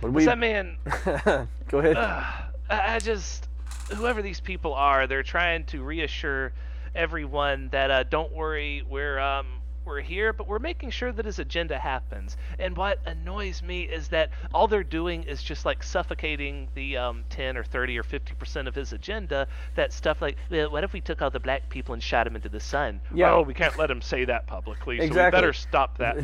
but we. I mean, Go ahead. I I just whoever these people are, they're trying to reassure everyone that uh, don't worry, we're um we're here, but we're making sure that his agenda happens. And what annoys me is that all they're doing is just like suffocating the um 10 or 30 or 50 percent of his agenda. That stuff like, well, what if we took all the black people and shot them into the sun? Yeah. Oh, we can't let him say that publicly, so we better stop that.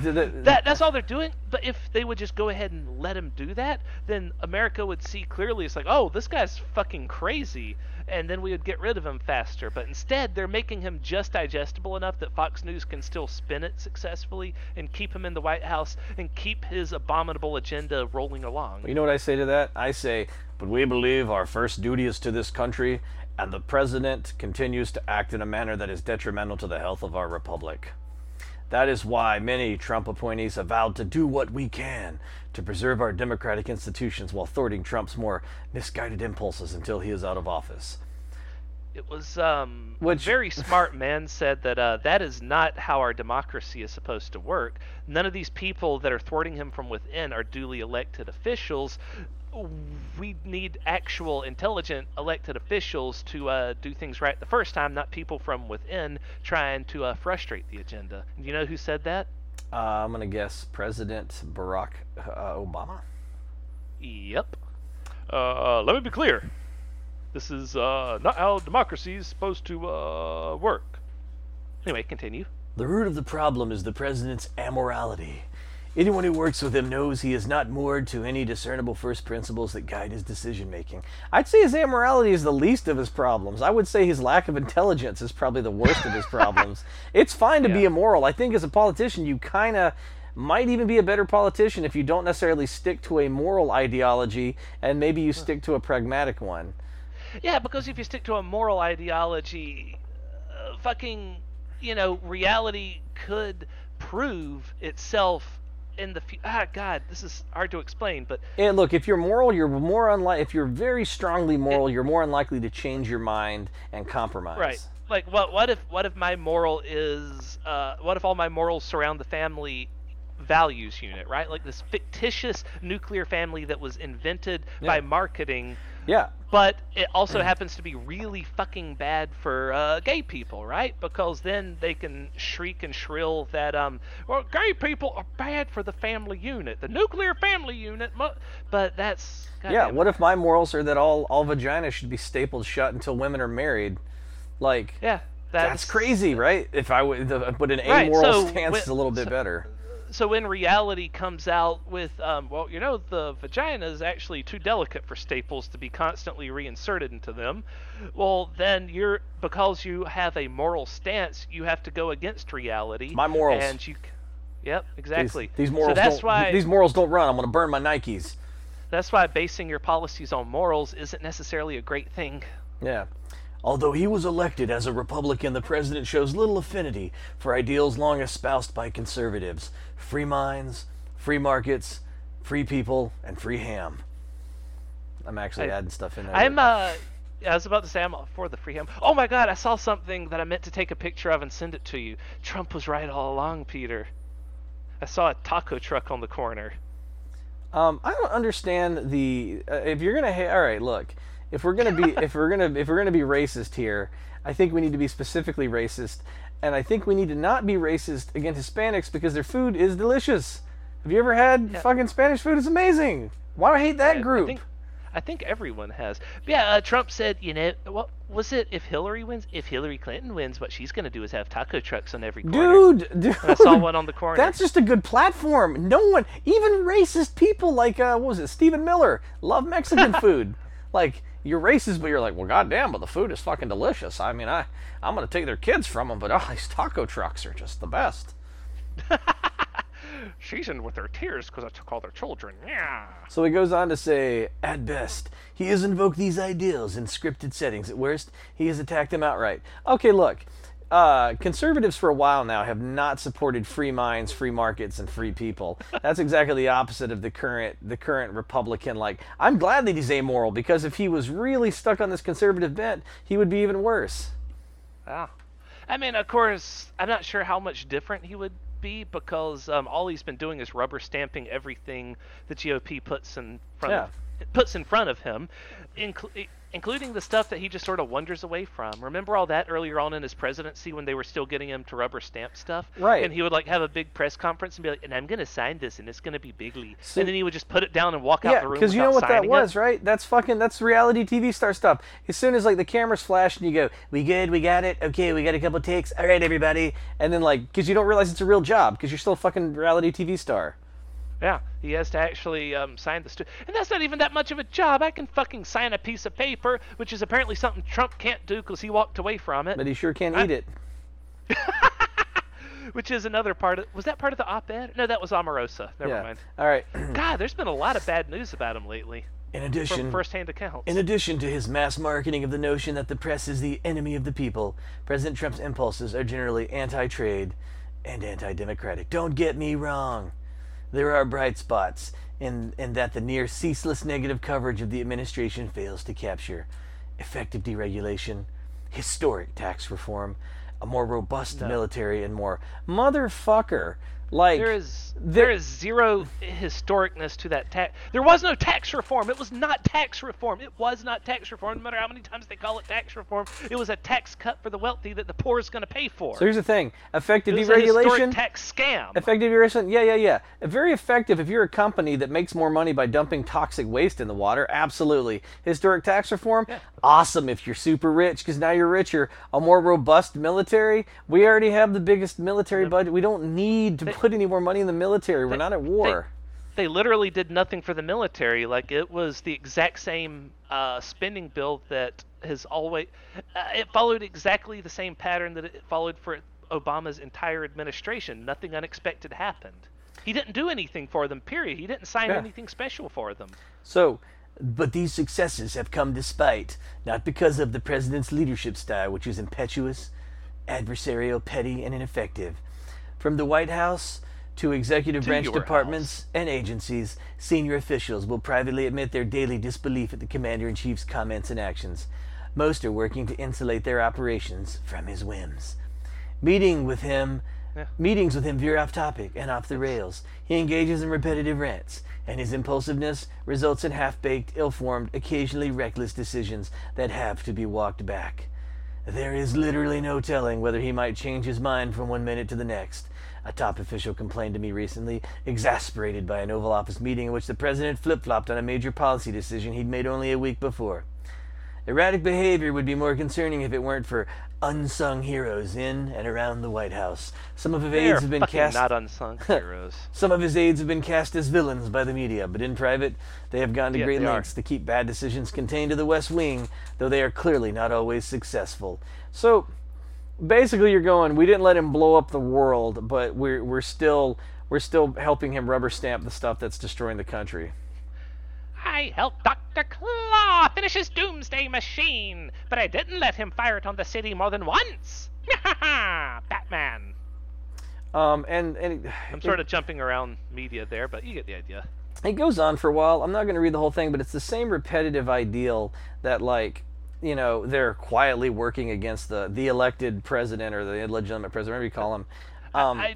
That that's all they're doing. But if they would just go ahead and let him do that, then America would see clearly. It's like, oh, this guy's fucking crazy, and then we would get rid of him faster. But instead, they're making him just digestible enough that Fox News can still spin it successfully and keep him in the White House and keep his abominable agenda rolling along. You know what I say to that? I say, but we believe our first duty is to this country, and the president continues to act in a manner that is detrimental to the health of our republic. That is why many Trump appointees have vowed to do what we can to preserve our democratic institutions while thwarting Trump's more misguided impulses until he is out of office. It was um, Which- a very smart man said that uh, that is not how our democracy is supposed to work. None of these people that are thwarting him from within are duly elected officials. We need actual intelligent elected officials to uh, do things right the first time, not people from within trying to uh, frustrate the agenda. And you know who said that? Uh, I'm going to guess President Barack uh, Obama. Yep. Uh, let me be clear. This is uh, not how democracy is supposed to uh, work. Anyway, continue. The root of the problem is the president's amorality. Anyone who works with him knows he is not moored to any discernible first principles that guide his decision making. I'd say his amorality is the least of his problems. I would say his lack of intelligence is probably the worst of his problems. It's fine to be immoral. I think as a politician, you kind of might even be a better politician if you don't necessarily stick to a moral ideology and maybe you stick to a pragmatic one. Yeah, because if you stick to a moral ideology, uh, fucking, you know, reality could prove itself in the fu- ah God, this is hard to explain, but And look, if you're moral, you're more unlikely. If you're very strongly moral, you're more unlikely to change your mind and compromise. right. Like what what if what if my moral is uh what if all my morals surround the family values unit, right? Like this fictitious nuclear family that was invented by marketing Yeah. but it also happens to be really fucking bad for uh, gay people, right? Because then they can shriek and shrill that um, well, gay people are bad for the family unit, the nuclear family unit. mu-" But that's Yeah. What if my morals are that all all vaginas should be stapled shut until women are married? Like yeah, that's, that's, crazy, right? If I would, the, but an Right, amoral so stance is a little bit so- better. So in reality comes out with, um, well, you know, the vagina is actually too delicate for staples to be constantly reinserted into them. Well, then you're because you have a moral stance, you have to go against reality. My morals. And you, yep, These- exactly. These, morals So that's don't. why These morals don't run. I'm gonna burn my Nikes. that's why basing your policies on morals isn't necessarily a great thing. Yeah. Although he was elected as a Republican, the president shows little affinity for ideals long espoused by conservatives free minds, free markets, free people, and free ham. I'm actually I- adding stuff in there. I'm uh I was about to say I'm for the free ham. Oh my god, I saw something that I meant to take a picture of and send it to you. Trump was right all along, Peter. I saw a taco truck on the corner. Um, I don't understand the. Uh, if you're gonna, ha- all right, look. If we're gonna be, if we're gonna, if we're gonna be racist here, I think we need to be specifically racist, and I think we need to not be racist against Hispanics because their food is delicious. Have you ever had Yeah. fucking Spanish food? It's amazing. Why do I hate that group? I think, I think everyone has. But yeah, uh, Trump said, you know, what was it? If Hillary wins, if Hillary Clinton wins, what she's gonna do is have taco trucks on every corner. Dude, dude, And I saw one on the corner. That's just a good platform. No one, even racist people like uh, what was it, Stephen Miller, love Mexican food. Like you're racist, but you're like, well, goddamn, but the food is fucking delicious. I mean, I I'm gonna take their kids from them, but oh, these taco trucks are just the best. seasoned with their tears because I took all their children. Yeah. So he goes on to say, at best, he has invoked these ideals in scripted settings. At worst, he has attacked them outright. Okay, look. Uh, conservatives for a while now have not supported free minds, free markets, and free people. That's exactly the opposite of the current the current Republican. Like, I'm glad that he's amoral because if he was really stuck on this conservative bent, he would be even worse. Ah. I mean, of course, I'm not sure how much different he would be because um, all he's been doing is rubber stamping everything the GOP puts in front of puts in front of him, inclu- including the stuff that he just sort of wanders away from. Remember all that earlier on in his presidency when they were still getting him to rubber stamp stuff? Right. And he would like have a big press conference and be like, "And I'm gonna sign this, and it's gonna be bigly," So- and then he would just put it down and walk out the room because you know what that signing it. was, right? That's fucking that's reality TV star stuff. As soon as like the cameras flash and you go, "We good? We got it? Okay, we got a couple takes. All right, everybody." And then like, because you don't realize it's a real job because you're still a fucking reality TV star. Yeah, he has to actually um, sign the stu- and that's not even that much of a job. I can fucking sign a piece of paper, which is apparently something Trump can't do because he walked away from it. But he sure can't I- eat it. which is another part of. Was that part of the op-ed? No, that was Omarosa. Never yeah. mind. All right. God, there's been a lot of bad news about him lately. In From addition, first-hand accounts. In addition to his mass marketing of the notion that the press is the enemy of the people, President Trump's impulses are generally anti trade and anti democratic. Don't get me wrong. There are bright spots in, in that the near ceaseless negative coverage of the administration fails to capture effective deregulation, historic tax reform, a more robust No. military, and more. Motherfucker. Like, There is there is zero historicness to that tax. There was no tax reform. It was not tax reform. It was not tax reform. No matter how many times they call it tax reform, it was a tax cut for the wealthy that the poor is going to pay for. so here's the thing effective it was a historic deregulation. tax scam. Effective deregulation, Yeah, yeah, yeah. Very effective if you're a company that makes more money by dumping toxic waste in the water. Absolutely. Historic tax reform? Awesome if you're super rich because now you're richer. A more robust military? We already have the biggest military budget. We don't need to put any more money in the military. We're not at war. they literally did nothing for the military. Like it was the exact same uh, spending bill that has always. Uh, it followed exactly the same pattern that it followed for Obama's entire administration. Nothing unexpected happened. He didn't do anything for them. Period. He didn't sign Yeah. anything special for them. So, but these successes have come despite, not because of the president's leadership style, which is impetuous, adversarial, petty, and ineffective. From the White House to executive To branch departments and agencies, senior officials will privately admit their daily disbelief at the commander in chief's comments and actions. Most are working to insulate their operations from his whims. Meeting with him, Yeah. meetings with him veer off topic and off the rails. He engages in repetitive rants, and his impulsiveness results in half-baked, ill-formed, occasionally reckless decisions that have to be walked back. There is literally no telling whether he might change his mind from one minute to the next. A top official complained to me recently, exasperated by an Oval Office meeting in which the president flip-flopped on a major policy decision he'd made only a week before. Erratic behavior would be more concerning if it weren't for unsung heroes in and around the White House. Some of his They aides have been cast not unsung heroes. some of his aides have been cast as villains by the media, but in private, they have gone to Yeah, great they are. lengths to keep bad decisions contained to the West Wing, though they are clearly not always successful. So, basically, you're going, we didn't let him blow up the world, but we're we're still we're still helping him rubber stamp the stuff that's destroying the country. I helped Dr. Claw finish his doomsday machine, but I didn't let him fire it on the city more than once. Batman. Um, and and it, I'm sort of jumping around media there, but you get the idea. it goes on for a while. I'm not going to read the whole thing, but it's the same repetitive ideal that like you know they're quietly working against the the elected president or the illegitimate president, whatever you call him. Um, I, I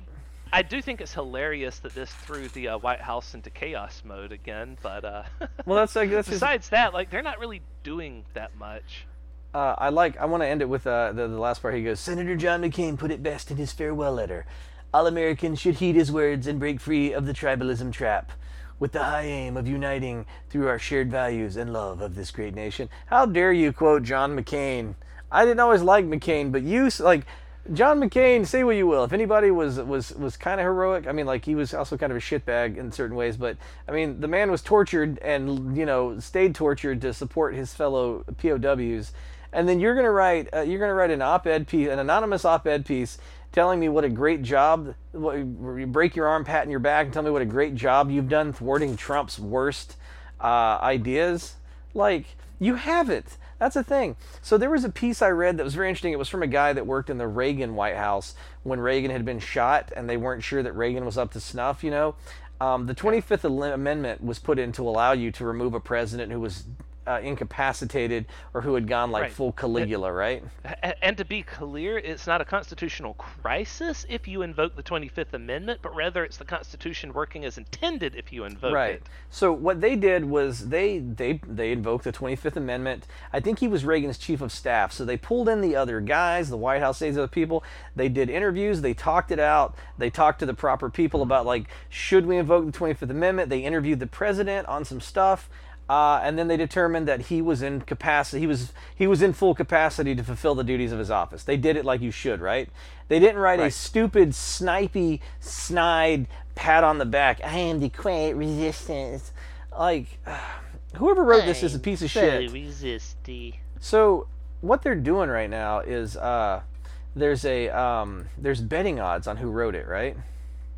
do think it's hilarious that this threw the uh, White House into chaos mode again, but uh, well, that's like that's just, besides that, like they're not really doing that much. uh, I like. I want to end it with uh, the the last part. He goes, Senator John McCain put it best in his farewell letter. All Americans should heed his words and break free of the tribalism trap. With the high aim of uniting through our shared values and love of this great nation. How dare you quote John McCain? I didn't always like McCain, but you like John McCain. Say what you will. If anybody was was was kind of heroic, I mean, like he was also kind of a shitbag in certain ways. But I mean, the man was tortured and you know stayed tortured to support his fellow POWs. And then you're gonna write uh, you're gonna write an op-ed piece, an anonymous op-ed piece, telling me what a great job. What, you break your arm, pat in your back, and tell me what a great job you've done thwarting Trump's worst uh, ideas. Like you have it. That's a thing. So there was a piece I read that was very interesting. It was from a guy that worked in the Reagan White House when Reagan had been shot, and they weren't sure that Reagan was up to snuff. You know, um, the 25th Amendment was put in to allow you to remove a president who was uh, incapacitated or who had gone like Right. full Caligula, right? And to be clear, it's not a constitutional crisis if you invoke the 25th Amendment, but rather it's the Constitution working as intended if you invoke right. it. Right. So what they did was they they they invoked the 25th Amendment. I think he was Reagan's chief of staff. So they pulled in the other guys, the White House aides, other people. They did interviews. They talked it out. They talked to the proper people about like should we invoke the 25th Amendment. They interviewed the president on some stuff. Uh, and then they determined that he was in capacity. He was he was in full capacity to fulfill the duties of his office. They did it like you should, right? They didn't write a stupid, snipey, snide pat on the back. I am the quiet resistance. Like, whoever wrote this is a piece of shit. resisty. So what they're doing right now is uh, there's a um, there's betting odds on who wrote it, right?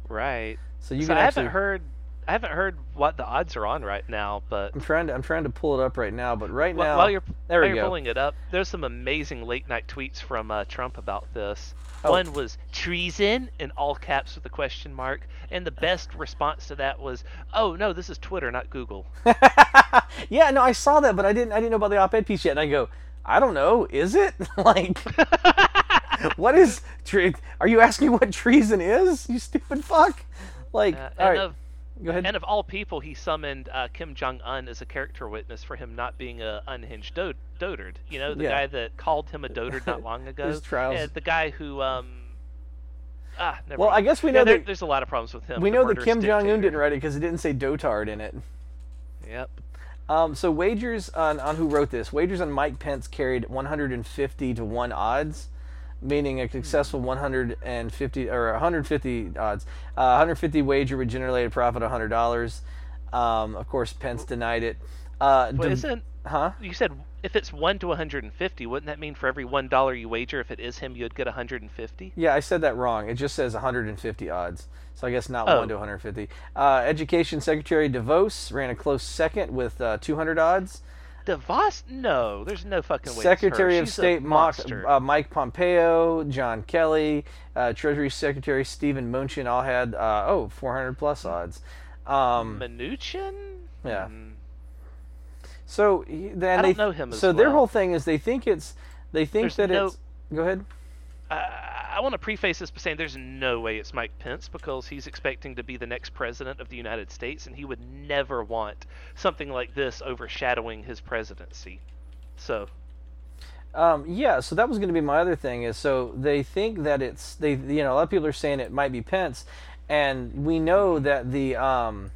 Right. So you so can I actually. haven't heard. I haven't heard what the odds are on right now, but I'm trying to I'm trying to pull it up right now, but right now while you're there while we you're go. pulling it up, there's some amazing late night tweets from uh, Trump about this. Oh. One was treason in all caps with a question mark, and the best response to that was, "Oh no, this is Twitter, not Google." yeah, no, I saw that, but I didn't I didn't know about the op-ed piece yet, and I go, I don't know, is it like? what is tre- Are you asking what treason is? You stupid fuck! Like, Uh, all right, of go ahead. and of all people, he summoned uh, Kim Jong Un as a character witness for him not being a unhinged do- dotard. You know, the Yeah. guy that called him a dotard not long ago. His trials. Yeah, the guy who um. Ah, never Well, mind. I guess we Yeah, know there- that- there's a lot of problems with him. we know that Kim Jong Un didn't write it because it didn't say dotard in it. Yep. Um, so wagers on, on who wrote this. Wagers on Mike Pence carried 150 to one odds, meaning a successful 150 or 150 odds. Uh, 150 wager would generate a profit of $100. Um, of course, Pence denied it. Uh, Well, isn't huh? you said if it's one to 150, wouldn't that mean for every one dollar you wager, if it is him, you'd get 150? Yeah, I said that wrong. It just says 150 odds. So I guess not Oh. 1 to 150. Uh, Education Secretary DeVos ran a close second with uh, 200 odds. DeVos? No, there's no fucking way. Secretary of State uh, Mike Pompeo, John Kelly, uh, Treasury Secretary Stephen Mnuchin all had uh, oh 400 plus odds. Um, Mnuchin? yeah. Hmm. so then I they don't know him so their whole thing is they think it's they think There's that no- it's go ahead. I, want to preface this by saying there's no way it's Mike Pence because he's expecting to be the next president of the United States, and he would never want something like this overshadowing his presidency. So, Um, yeah, so that was going to be my other thing is so they think that it's they you know a lot of people are saying it might be Pence, and we know that the um,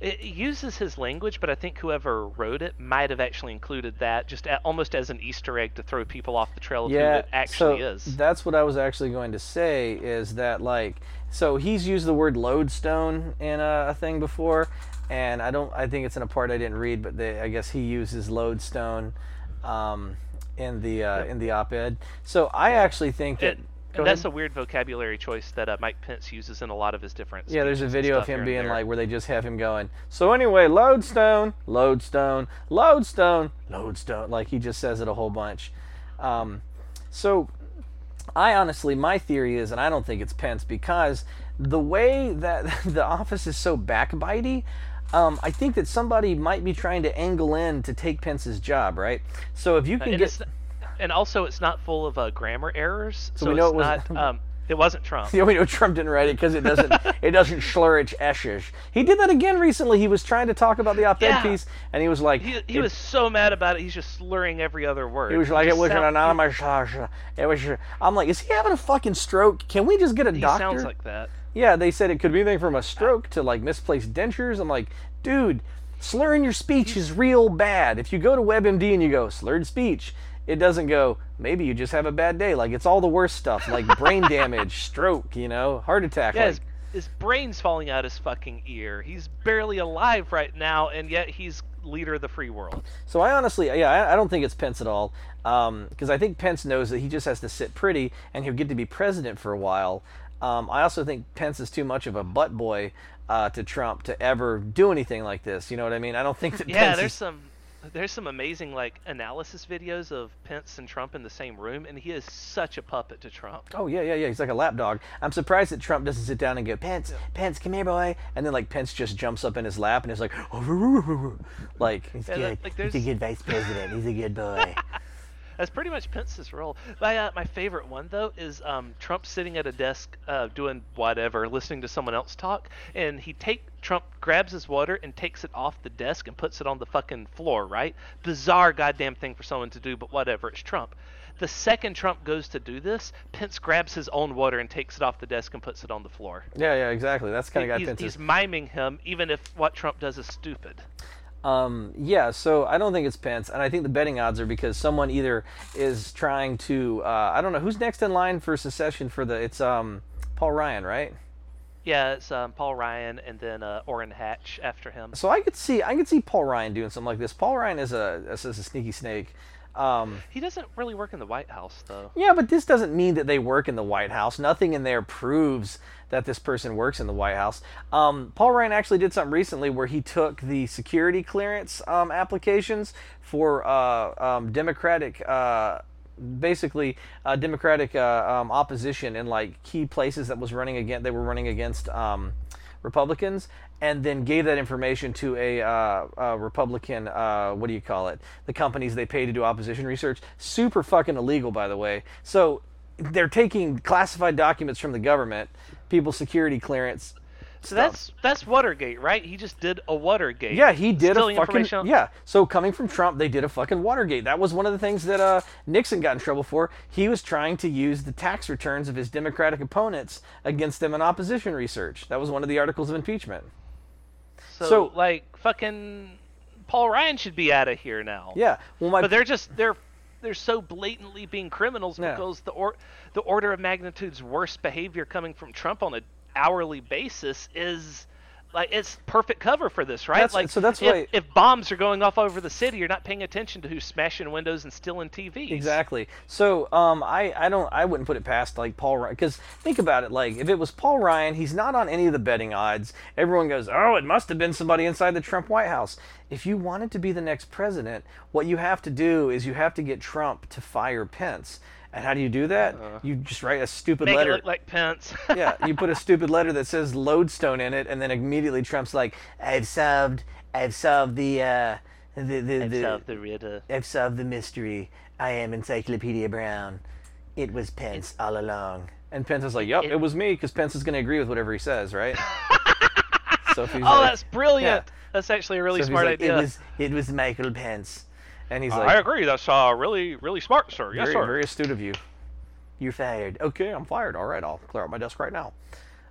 it uses his language, but I think whoever wrote it might have actually included that just a, almost as an Easter egg to throw people off the trail of who it actually so is. that's what I was actually going to say is that like so he's used the word lodestone in a, a thing before, and I don't I think it's in a part I didn't read, but they, I guess he uses lodestone. Um, in the uh, in the op-ed, so I actually think that And, Go that's ahead. a weird vocabulary choice that uh, Mike Pence uses in a lot of his different. Yeah, there's a video of him being like, where they just have him going. So anyway, lodestone, lodestone, lodestone, lodestone. Like he just says it a whole bunch. Um, so I honestly, my theory is, and I don't think it's Pence because the way that the office is so backbitey. Um, I think that somebody might be trying to angle in to take Pence's job, right? So if you can and, get, and also it's not full of uh, grammar errors. So, we know it's it wasn't- Um, it wasn't Trump. Yeah, we know Trump didn't write it because it doesn't it doesn't slur its eshes. He did that again recently. He was trying to talk about the op-ed Yeah. piece, and he was like, He, he it- was so mad about it. He's just slurring every other word. He was like, it was an sound- anonymous. It was. I'm like, is he having a fucking stroke? Can we just get a he doctor? sounds like that. yeah, they said it could be anything from a stroke to like misplaced dentures. I'm like, dude, slurring your speech is real bad. If you go to WebMD and you go slurred speech, it doesn't go. Maybe you just have a bad day. Like it's all the worst stuff, like brain damage, stroke, you know, heart attack. Yeah, like, his, his brain's falling out his fucking ear. He's barely alive right now, and yet he's leader of the free world. So I honestly, yeah, I, I don't think it's Pence at all, because I think Pence knows that he just has to sit pretty and he'll get to be president for a while. Um, I also think Pence is too much of a butt boy uh, to Trump to ever do anything like this. You know what I mean? I don't think that. Yeah, Pence there's is, some there's some amazing like analysis videos of Pence and Trump in the same room, and he is such a puppet to Trump. Oh yeah, yeah, yeah. He's like a lapdog. I'm surprised that Trump doesn't sit down and go, Pence, Pence, come here, boy. And then like Pence just jumps up in his lap and is like, like he's Yeah, good. like, he's a good vice president. He's a good boy. That's pretty much Pence's role. My uh, my favorite one though is um, Trump sitting at a desk uh, doing whatever, listening to someone else talk, and he take Trump grabs his water and takes it off the desk and puts it on the fucking floor. Right? Bizarre goddamn thing for someone to do, but whatever. It's Trump. The second Trump goes to do this, Pence grabs his own water and takes it off the desk and puts it on the floor. yeah, yeah, exactly. That's kind of he's, Pence he's miming him, even if what Trump does is stupid. Um, yeah, so I don't think it's Pence, and I think the betting odds are because someone either is trying to uh, I don't know who's next in line for secession for the it's um Paul Ryan, right? Yeah, it's um, Paul Ryan and then uh, Orrin Hatch after him. So I could see I could see Paul Ryan doing something like this. Paul Ryan is a is a sneaky snake. Um, He doesn't really work in the White House, though. yeah, but this doesn't mean that they work in the White House. Nothing in there proves that this person works in the White House. Um, Paul Ryan actually did something recently where he took the security clearance um, applications for uh, um, Democratic. Uh, basically uh, democratic uh, um, opposition in like key places that was running against they were running against um, republicans and then gave that information to a, uh, a republican uh, what do you call it? The companies they pay to do opposition research. Super fucking illegal by the way. So they're taking classified documents from the government people's security clearance So that's that's Watergate, right? He just did a Watergate. yeah, he did Stealing a fucking yeah. So coming from Trump, they did a fucking Watergate. That was one of the things that uh, Nixon got in trouble for. He was trying to use the tax returns of his Democratic opponents against them in opposition research. That was one of the articles of impeachment. So, So- like fucking Paul Ryan should be out of here now. Yeah. Well, my But they're just they're they're so blatantly being criminals Yeah. because the or the order of magnitude's worst behavior coming from Trump on a hourly basis is like it's perfect cover for this, right? That's- like so that's if, why- if bombs are going off over the city, you're not paying attention to who's smashing windows and stealing TVs. Exactly. So um, I I don't I wouldn't put it past like Paul Ryan because think about it like if it was Paul Ryan, he's not on any of the betting odds. Everyone goes, oh, it must have been somebody inside the Trump White House. If you wanted to be the next president, what you have to do is you have to get Trump to fire Pence. And how do you do that? you just write a stupid Make letter. it look like Pence. yeah, you put a stupid letter that says lodestone in it, and then immediately Trump's like, "I've solved, I've solved the, uh, the, the, the, South the Ritter. I've solved the mystery. I am Encyclopedia Brown. It was Pence all along. And Pence is like, "Yep, it- it, was me," because Pence is going to agree with whatever he says, right? so Oh, like, that's brilliant. yeah. That's actually a really so smart like, idea. It was, it was Michael Pence, and he's like, I agree. That's uh, really, really smart, sir. Yes, very, sir. very astute of you. You're fired. Okay, I'm fired. All right, I'll clear out my desk right now.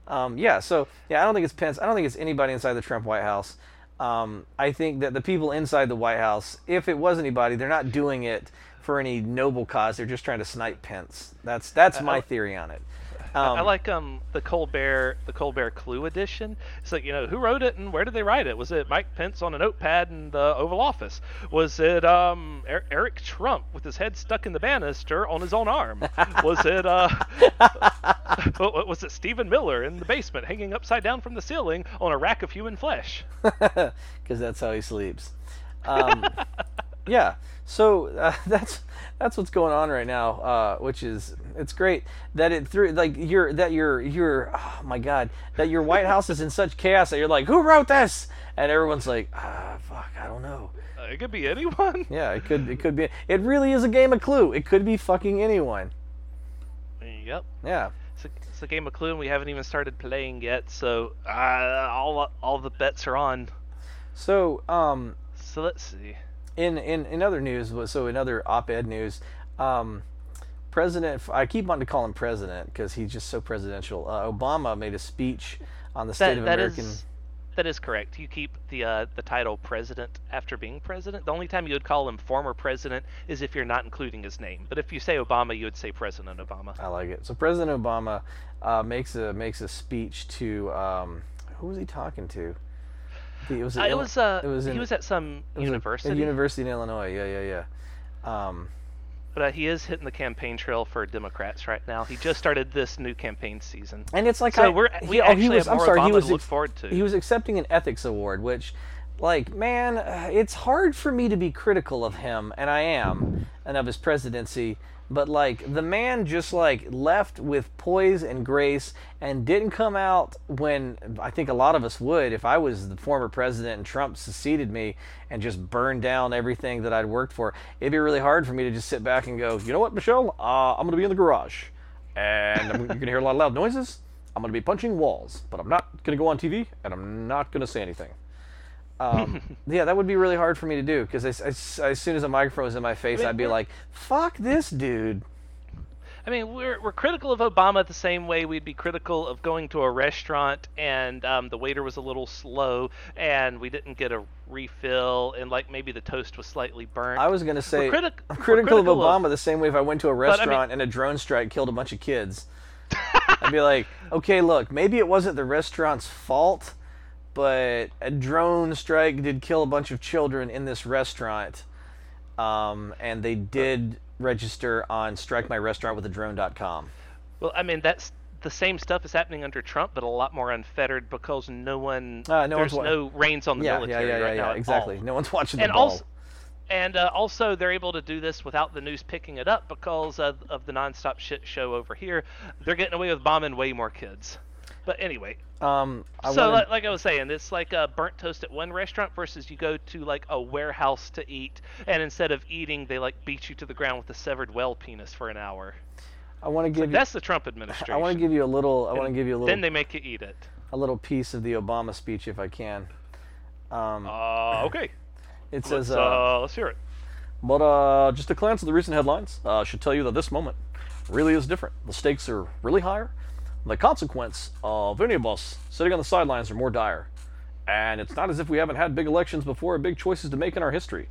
Um, yeah, so yeah, I don't think it's Pence. I don't think it's anybody inside the Trump White House. Um, I think that the people inside the White House, if it was anybody, they're not doing it for any noble cause. They're just trying to snipe Pence. That's that's my theory on it. Um, I like um the Colbert the Colbert Clue edition. It's like you know who wrote it and where did they write it? Was it Mike Pence on a notepad in the Oval Office? Was it um Er- Eric Trump with his head stuck in the banister on his own arm? Was it uh was it Stephen Miller in the basement hanging upside down from the ceiling on a rack of human flesh? because that's how he sleeps. Um, yeah, so uh, that's that's what's going on right now, uh, which is it's great that it through like your that your your oh my god that your White House is in such chaos that you're like who wrote this and everyone's like ah fuck I don't know. Uh, it could be anyone. Yeah, it could it could be it really is a game of Clue. It could be fucking anyone. Yep. Yeah. It's a, it's a game of Clue, and we haven't even started playing yet. So uh, all all the bets are on. So um, So let's see. In in in other news, so in other op-ed news, um, President, I keep wanting to call him president because he's just so presidential. Uh, Obama made a speech on the state That of that American. is that is correct. You keep the uh, the title president after being president. The only time you would call him former president is if you're not including his name. But if you say Obama, you would say President Obama. I like it. So President Obama uh, makes a makes a speech to um, who was he talking to? The- it was, Uh, it was uh, it was in- he was at some it was a- university, A university in Illinois. Yeah, yeah, yeah. Um, but uh, he is hitting the campaign trail for Democrats right now. He just started this new campaign season. and it's like So I, we're we oh, he actually was, have I'm more sorry, Obama he was to look forward to. he was accepting an ethics award, which, like, man, uh, it's hard for me to be critical of him, and I am, and of his presidency. But like, the man just like left with poise and grace, and didn't come out when I think a lot of us would if I was the former president and Trump succeeded me and just burned down everything that I'd worked for. It'd be really hard for me to just sit back and go, you know what, Michelle, uh, I'm gonna be in the garage, and I'm, you're gonna hear a lot of loud noises. I'm going to be punching walls, but I'm not going to go on TV and I'm not going to say anything. Um, yeah, that would be really hard for me to do because as, as, as soon as a microphone was in my face, mean, I'd be like, fuck this dude. I mean, we're we're critical of Obama the same way we'd be critical of going to a restaurant and um, the waiter was a little slow and we didn't get a refill and like maybe the toast was slightly burnt. I was going to say, critic- I'm we're critical, of Obama of- the same way if I went to a I mean- restaurant and a drone strike killed a bunch of kids. I'd be like, okay, look, maybe it wasn't the restaurant's fault, but a drone strike did kill a bunch of children in this restaurant. um, and they did register on strikemyrestaurantwithadrone.com. Well, I mean that's the same stuff is happening under Trump, but a lot more unfettered because no one Uh, no there's one's no reins on the Yeah, yeah, military yeah, yeah, right yeah, now. at exactly. all. No one's watching the and ball. also and uh, also they're able to do this without the news picking it up because of, of the nonstop shit show over here. They're getting away with bombing way more kids. But anyway, um, I so like, like I was saying, it's like a burnt toast at one restaurant versus you go to like a warehouse to eat, and instead of eating, they like beat you to the ground with a severed well penis for an hour. I want to give you. That's the Trump administration. I want to give you a little. I want to give you a little. Then they make you eat it. a little piece of the Obama speech, if I can. Um, Uh, okay. it Let's, says, uh, let's hear it. But uh, just a glance at the recent headlines uh, should tell you that this moment really is different. The stakes are really higher. The consequence of any of us sitting on the sidelines are more dire. And it's not as if we haven't had big elections before or big choices to make in our history.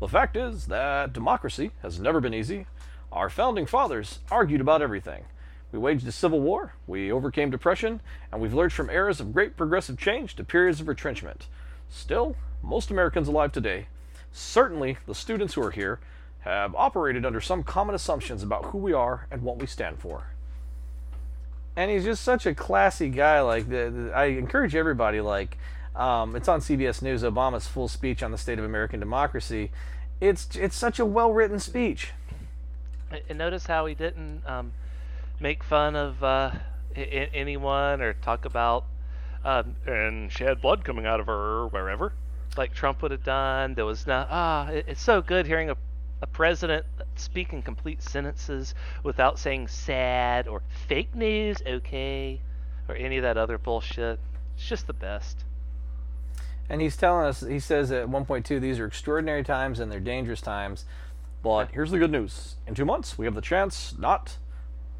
The fact is that democracy has never been easy. Our founding fathers argued about everything. We waged a civil war, we overcame depression, and we've lurched from eras of great progressive change to periods of retrenchment. Still, most Americans alive today, certainly the students who are here, have operated under some common assumptions about who we are and what we stand for. And he's just such a classy guy. Like, the, the- I encourage everybody, like, um, it's on CBS News, Obama's full speech on the state of American democracy. It's, it's such a well written speech. And notice how he didn't um, make fun of uh, I- anyone or talk about um, and she had blood coming out of her wherever, like Trump would have done. There was not ah. It, it's so good hearing a a president speak in complete sentences without saying sad or fake news, okay, or any of that other bullshit. It's just the best. And he's telling us, he says at 1.2, these are extraordinary times and they're dangerous times. But here's the good news. In two months, we have the chance, not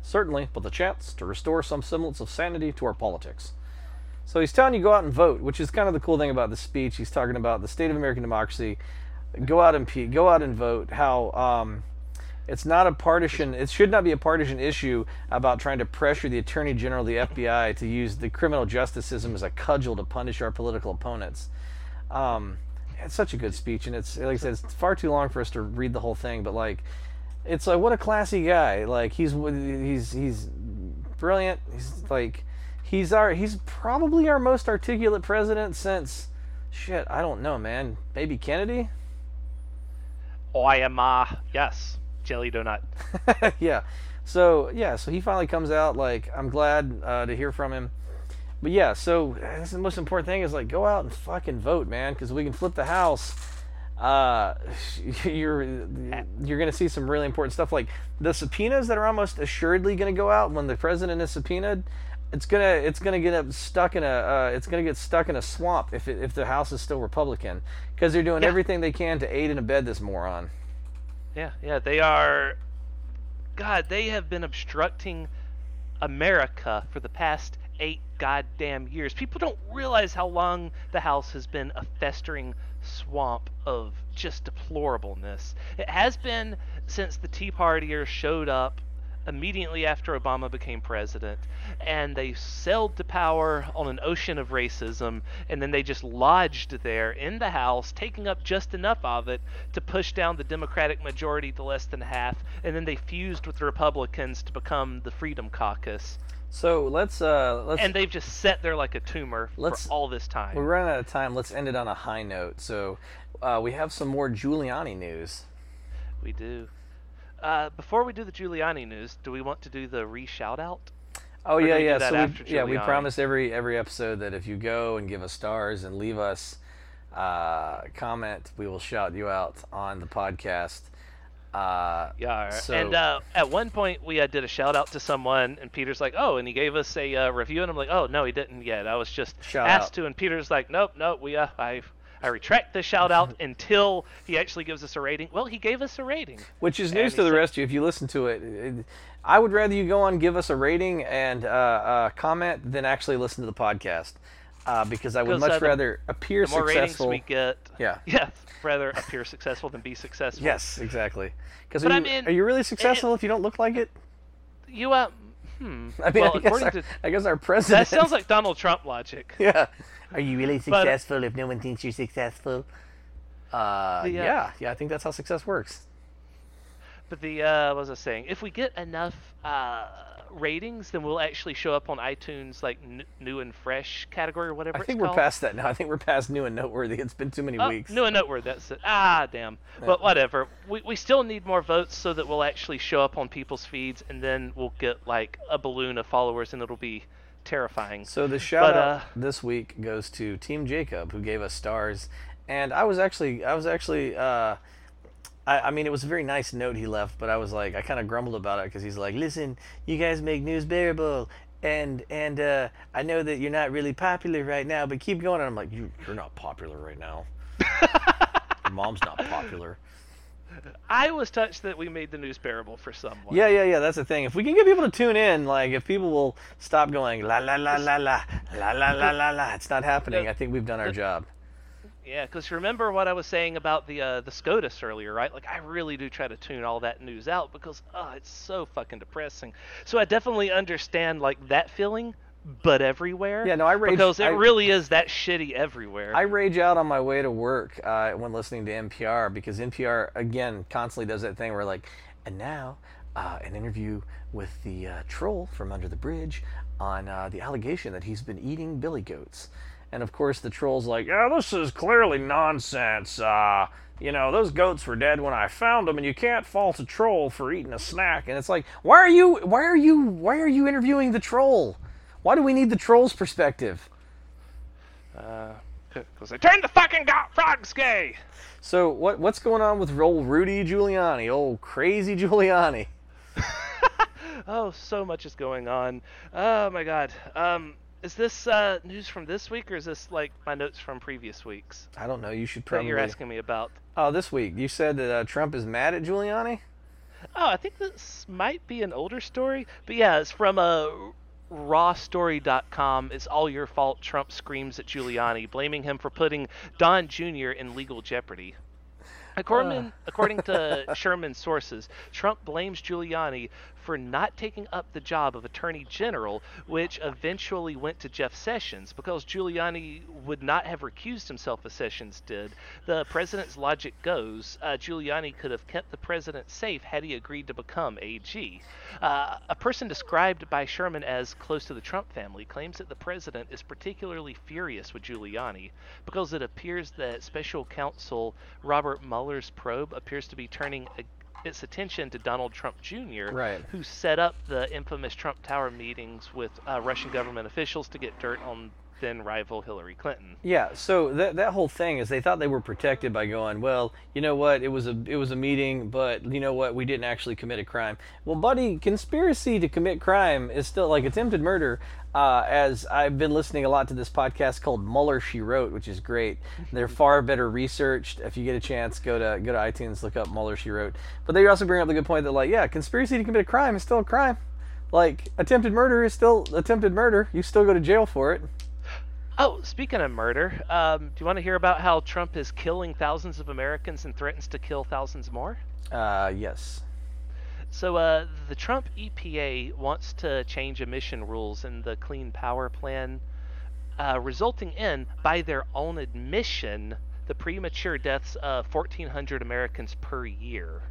certainly, but the chance to restore some semblance of sanity to our politics. So he's telling you go out and vote, which is kind of the cool thing about the speech. He's talking about the state of American democracy. Go out and go out and vote. How um, it's not a partisan. It should not be a partisan issue about trying to pressure the attorney general, the FBI, to use the criminal justice system as a cudgel to punish our political opponents. Um, it's such a good speech, and it's like I said, it's far too long for us to read the whole thing. But like, it's like what a classy guy. Like he's he's he's brilliant. He's like he's our he's probably our most articulate president since shit. I don't know, man. Maybe Kennedy. I am uh yes, jelly donut. yeah. So yeah, so he finally comes out. Like I'm glad uh, to hear from him. But yeah, so that's the most important thing is like go out and fucking vote, man, because we can flip the house. Uh, you're you're gonna see some really important stuff like the subpoenas that are almost assuredly gonna go out when the president is subpoenaed. It's gonna it's gonna get up stuck in a uh, it's gonna get stuck in a swamp if it, if the House is still Republican because they're doing Yeah. everything they can to aid and abet this moron. Yeah, yeah, they are. God, they have been obstructing America for the past eight goddamn years. People don't realize how long the House has been a festering swamp of just deplorableness. It has been since the Tea Partiers showed up immediately after Obama became president, and they sailed to power on an ocean of racism, and then they just lodged there in the House, taking up just enough of it to push down the Democratic majority to less than half, and then they fused with the Republicans to become the Freedom Caucus, So let's uh let's and they've just sat there like a tumor Let's- for all this time. We're running out of time. Let's end it on a high note. So, uh, we have some more Giuliani news. We do. Uh, before we do the Giuliani news, do we want to do the re shout out? Oh Or yeah, yeah. So we, yeah, we promise every every episode that if you go and give us stars and leave us uh, comment, we will shout you out on the podcast. Uh, Yeah. So- and uh, at one point, we uh, did a shout out to someone, and Peter's like, "Oh," and he gave us a uh, review, and I'm like, "Oh no, he didn't yet. I was just Shout asked out. to." And Peter's like, "Nope, nope. We uh, I I retract the shout out until he actually gives us a rating." Well, he gave us a rating. which is news to the said- rest of you if you listen to it. It- I would rather you go on give us a rating and uh, uh, comment than actually listen to the podcast uh, because I would much uh, the- rather appear The more successful. ratings we get, Yeah. yeah, rather appear successful than be successful. Yes, exactly. Because are, I you- mean, are you really successful if you don't look like it? You uh, hmm. I mean, well, I, guess according our, to I guess our president. that sounds like Donald Trump logic. yeah. Are you really But- successful if no one thinks you're successful? Uh, The, uh, yeah, yeah, I think that's how success works. But the uh, what was I saying? If we get enough uh, ratings, then we'll actually show up on iTunes like n- new and fresh category or whatever. I think we're called. past that now. I think we're past new and noteworthy. It's been too many Oh, weeks. new and noteworthy. That's it. Ah, damn. But whatever. We we still need more votes so that we'll actually show up on people's feeds, and then we'll get like a balloon of followers, and it'll be terrifying. So the shout But, out uh, this week goes to Team Jacob, who gave us stars, and I was actually, I was actually, uh, I, I mean, it was a very nice note he left, but I was like, I kind of grumbled about it because he's like, listen, you guys make news bearable, and and uh, I know that you're not really popular right now, but keep going. And I'm like, you, you're not popular right now. Your mom's not popular. I was touched that we made the news bearable for someone. Yeah, yeah, yeah. That's the thing. If we can get people to tune in, like if people will stop going la la la la la la la la la la, it's not happening. I think we've done our job. Yeah, because remember what I was saying about the uh, the SCOTUS earlier, right? Like I really do try to tune all that news out because oh, it's so fucking depressing. So I definitely understand like that feeling, but everywhere. Yeah, no, I rage- because it I- really is that shitty everywhere. I rage out on my way to work uh, when listening to NPR because NPR again constantly does that thing where like, and now uh, an interview with the uh, troll from under the bridge on uh, the allegation that he's been eating billy goats, and of course the troll's like, yeah, this is clearly nonsense. Uh, you know, those goats were dead when I found them, and you can't fault a troll for eating a snack. And it's like, why are you, why are you, why are you interviewing the troll? Why do we need the troll's perspective? Because they turned the fucking go- frogs gay. So what what's going on with old Rudy Giuliani, old crazy Giuliani? Oh, so much is going on. Oh my god. Um, is this uh, news from this week or is this like my notes from previous weeks I don't know. You should that probably. you're asking me about? Oh, this week you said that uh, Trump is mad at Giuliani. Oh, I think this might be an older story, but yeah, it's from uh, rawstory.com. It's all your fault. Trump screams at Giuliani, blaming him for putting Don Jr. in legal jeopardy. According, according to Sherman's sources, Trump blames Giuliani for not taking up the job of Attorney General, which eventually went to Jeff Sessions because Giuliani would not have recused himself as Sessions did. The president's logic goes uh, Giuliani could have kept the president safe had he agreed to become AG. Uh, a person described by Sherman as close to the Trump family claims that the president is particularly furious with Giuliani because it appears that special counsel Robert Mueller's probe appears to be turning a, its attention to Donald Trump Jr., Right. who set up the infamous Trump Tower meetings with uh, Russian government officials to get dirt on then rival Hillary Clinton. Yeah. So that that whole thing is they thought they were protected by going, well, you know what? It was a it was a meeting, but you know what? We didn't actually commit a crime. Well, buddy, conspiracy to commit crime is still like attempted murder. Uh, as I've been listening a lot to this podcast called Mueller She Wrote, which is great. They're far better researched. If you get a chance, go to go to iTunes, look up Mueller She Wrote. But they also bring up the good point that like, yeah, conspiracy to commit a crime is still a crime. Like attempted murder is still attempted murder. You still go to jail for it. Oh, speaking of murder, um, do you want to hear about how Trump is killing thousands of Americans and threatens to kill thousands more? Uh, yes. So, uh, the Trump EPA wants to change emission rules in the Clean Power Plan, uh, resulting in, by their own admission, the premature deaths of 1,400 Americans per year.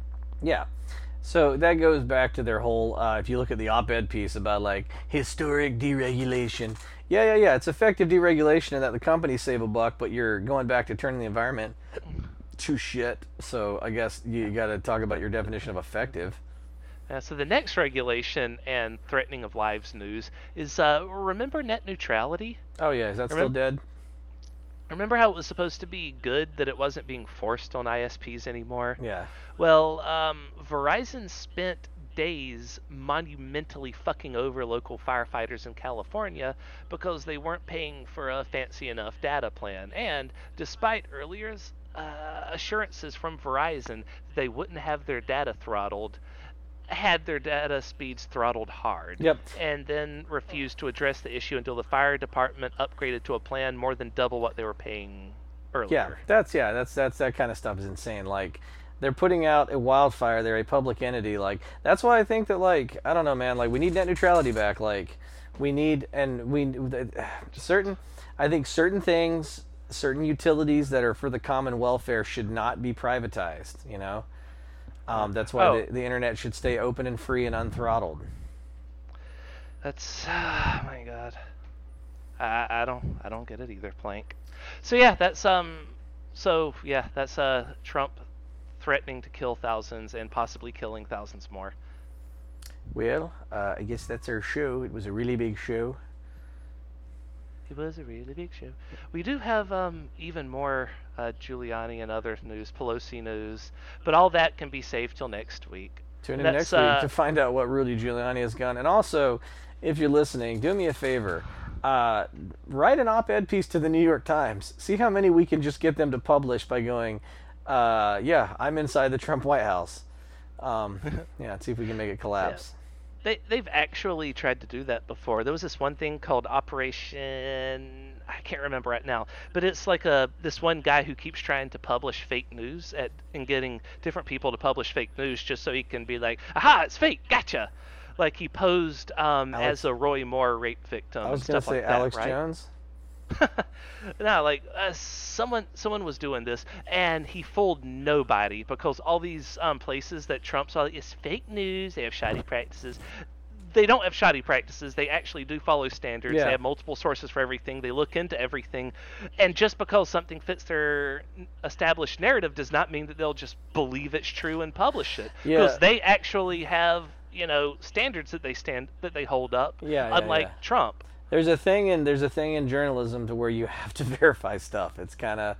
Yeah. So that goes back to their whole. Uh, if you look at the op-ed piece about like historic deregulation, yeah, yeah, yeah, it's effective deregulation and that the companies save a buck, but you're going back to turning the environment to shit. So I guess you got to talk about your definition of effective. Uh, so the next regulation and threatening of lives news is uh, remember net neutrality? Oh yeah, is that still dead? Remember how it was supposed to be good that it wasn't being forced on ISPs anymore? Yeah. Well, um, Verizon spent days monumentally fucking over local firefighters in California because they weren't paying for a fancy enough data plan. And despite earlier uh, assurances from Verizon that they wouldn't have their data throttled, had their data speeds throttled hard. Yep. And then refused to address the issue until the fire department upgraded to a plan more than double what they were paying earlier. Yeah, that's yeah, that's that's that kind of stuff is insane. Like they're putting out a wildfire, they're a public entity. Like that's why I think that like I don't know, man. Like we need net neutrality back. Like we need and we certain. I think certain things certain utilities that are for the common welfare should not be privatized. You know, um, that's why Oh. the, the internet should stay open and free and unthrottled. That's oh my god. I I don't I don't get it either, Plank. So yeah, that's um so yeah, that's uh Trump threatening to kill thousands and possibly killing thousands more. Well, uh, I guess that's our show. It was a really big show. It was a really big show. We do have um even more uh, Giuliani and other news, Pelosi news, but all that can be saved till next week. Tune in next week uh, to find out what Rudy Giuliani has done. And also, if you're listening, do me a favor. Uh, write an op-ed piece to the New York Times. See how many we can just get them to publish by going, uh, "Yeah, I'm inside the Trump White House." Um, yeah, see if we can make it collapse. They they've actually tried to do that before. There was this one thing called Operation I can't remember right now, but it's like a this one guy who keeps trying to publish fake news at and getting different people to publish fake news just so he can be like, "Aha, it's fake. Gotcha." Like he posed um, Alex- as a Roy Moore rape victim. I was gonna stuff say like that, Alex right? Jones. no, like uh, someone someone was doing this, and he fooled nobody because all these um, places that Trump saw is fake news. They have shoddy practices. They don't have shoddy practices. They actually do follow standards. Yeah. They have multiple sources for everything. They look into everything, and just because something fits their established narrative does not mean that they'll just believe it's true and publish it. Yeah. Because they actually have you know standards that they stand that they hold up. Yeah, yeah, unlike yeah. Trump. There's a thing in there's a thing in journalism to where you have to verify stuff. It's kind of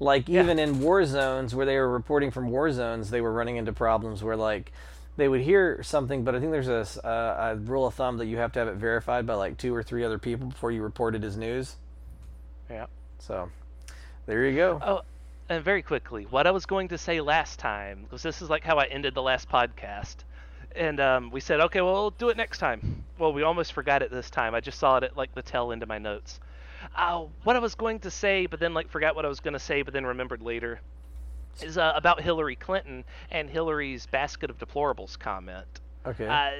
like Yeah. even in war zones where they were reporting from war zones, they were running into problems where like they would hear something, but I think there's a a rule of thumb that you have to have it verified by like two or three other people before you report it as news. Yeah. So there you go. Oh, and very quickly, what I was going to say last time, because this is like how I ended the last podcast. And um, we said, okay, well, we'll do it next time. Well, we almost forgot it this time. I just saw it at like the tail end of my notes. Uh, what I was going to say, but then like forgot what I was going to say, but then remembered later, is uh, about Hillary Clinton and Hillary's basket of deplorables comment. Okay. Uh,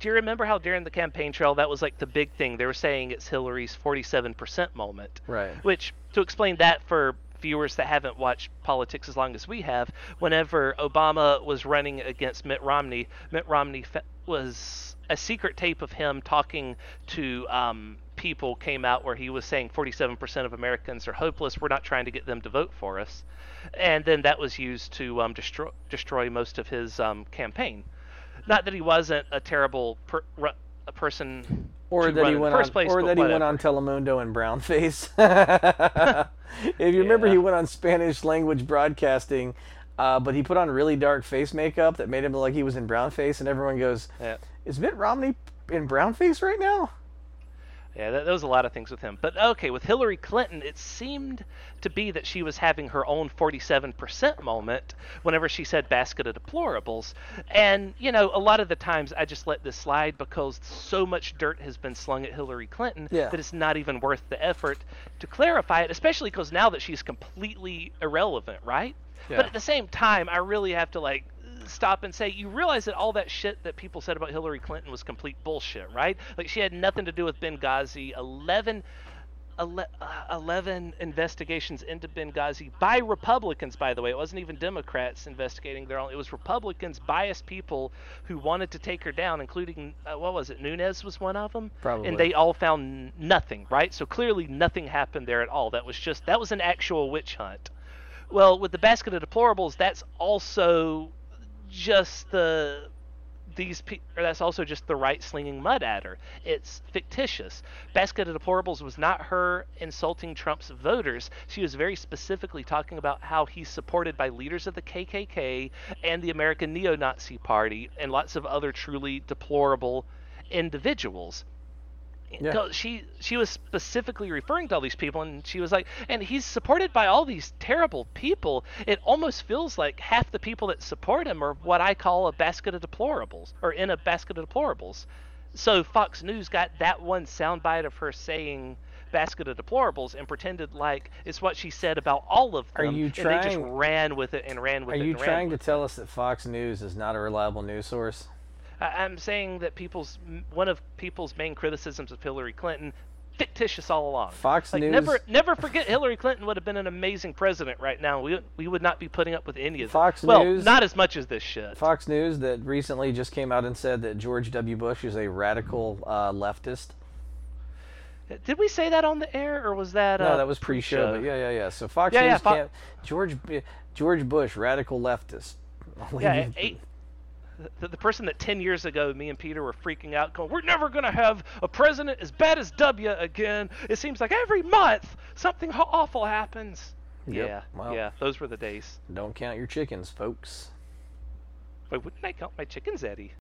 do you remember how during the campaign trail that was like the big thing? They were saying it's Hillary's 47% moment. right. Which, to explain that for viewers that haven't watched politics as long as we have, whenever Obama was running against Mitt Romney, Mitt Romney fe- was a secret tape of him talking to um, people came out where he was saying 47% of Americans are hopeless. We're not trying to get them to vote for us, and then that was used to um, destroy destroy most of his um, campaign. Not that he wasn't a terrible per- a person Or to that run he went first on, place, or that he went on Telemundo in brownface. if you remember, he went on Spanish language broadcasting, uh, but he put on really dark face makeup that made him look like he was in brownface, and everyone goes, Yeah. "Is Mitt Romney in brownface right now?" Yeah, that, there was a lot of things with him. But okay, with Hillary Clinton, it seemed to be that she was having her own 47% moment whenever she said basket of deplorables. And, you know, a lot of the times I just let this slide because so much dirt has been slung at Hillary Clinton Yeah. that it's not even worth the effort to clarify it, especially because now that she's completely irrelevant, right? Yeah. But at the same time, I really have to, like, stop and say you realize that all that shit that people said about Hillary Clinton was complete bullshit, right? Like she had nothing to do with Benghazi. 11 ele- uh, 11 investigations into Benghazi by Republicans, by the way. It wasn't even Democrats investigating their own. It was Republicans, biased people who wanted to take her down, including, uh, what was it, Nunes was one of them? Probably. And they all found nothing, right? So clearly nothing happened there at all. That was just, that was an actual witch hunt. Well, with the basket of deplorables, that's also just the these pe- that's also just the right slinging mud at her. It's fictitious. Basket of deplorables was not her insulting Trump's voters. She was very specifically talking about how he's supported by leaders of the KKK and the American neo-Nazi Party and lots of other truly deplorable individuals. Yeah. She she was specifically referring to all these people, and she was like, and he's supported by all these terrible people. It almost feels like half the people that support him are what I call a basket of deplorables, or in a basket of deplorables. So Fox News got that one soundbite of her saying basket of deplorables and pretended like it's what she said about all of Are them. you and they just ran with it and ran with Are it. you and ran trying to with it. tell us that Fox News is not a reliable news source? I- I'm saying that people's one of people's main criticisms of Hillary Clinton fictitious all along. Fox like, News- Never, never forget Hillary Clinton would have been an amazing president right now. We we would not be putting up with any of Fox that. Well, News- not as much as this shit. Fox News that recently just came out and said that George W. Bush is a radical uh, leftist. Did we say that on the air, or was that? No, uh, that was pre-show. But yeah, yeah, yeah. So Fox Yeah, yeah, News Fo- can't. George George Bush, radical leftist. Yeah, eight, the, the person that 10 years ago me and Peter were freaking out going, we're never going to have a president as bad as W again. It seems like every month something awful happens. Yep, Yeah, well. yeah, those were the days. Don't count your chickens, folks. Wait, wouldn't I count my chickens, Eddie?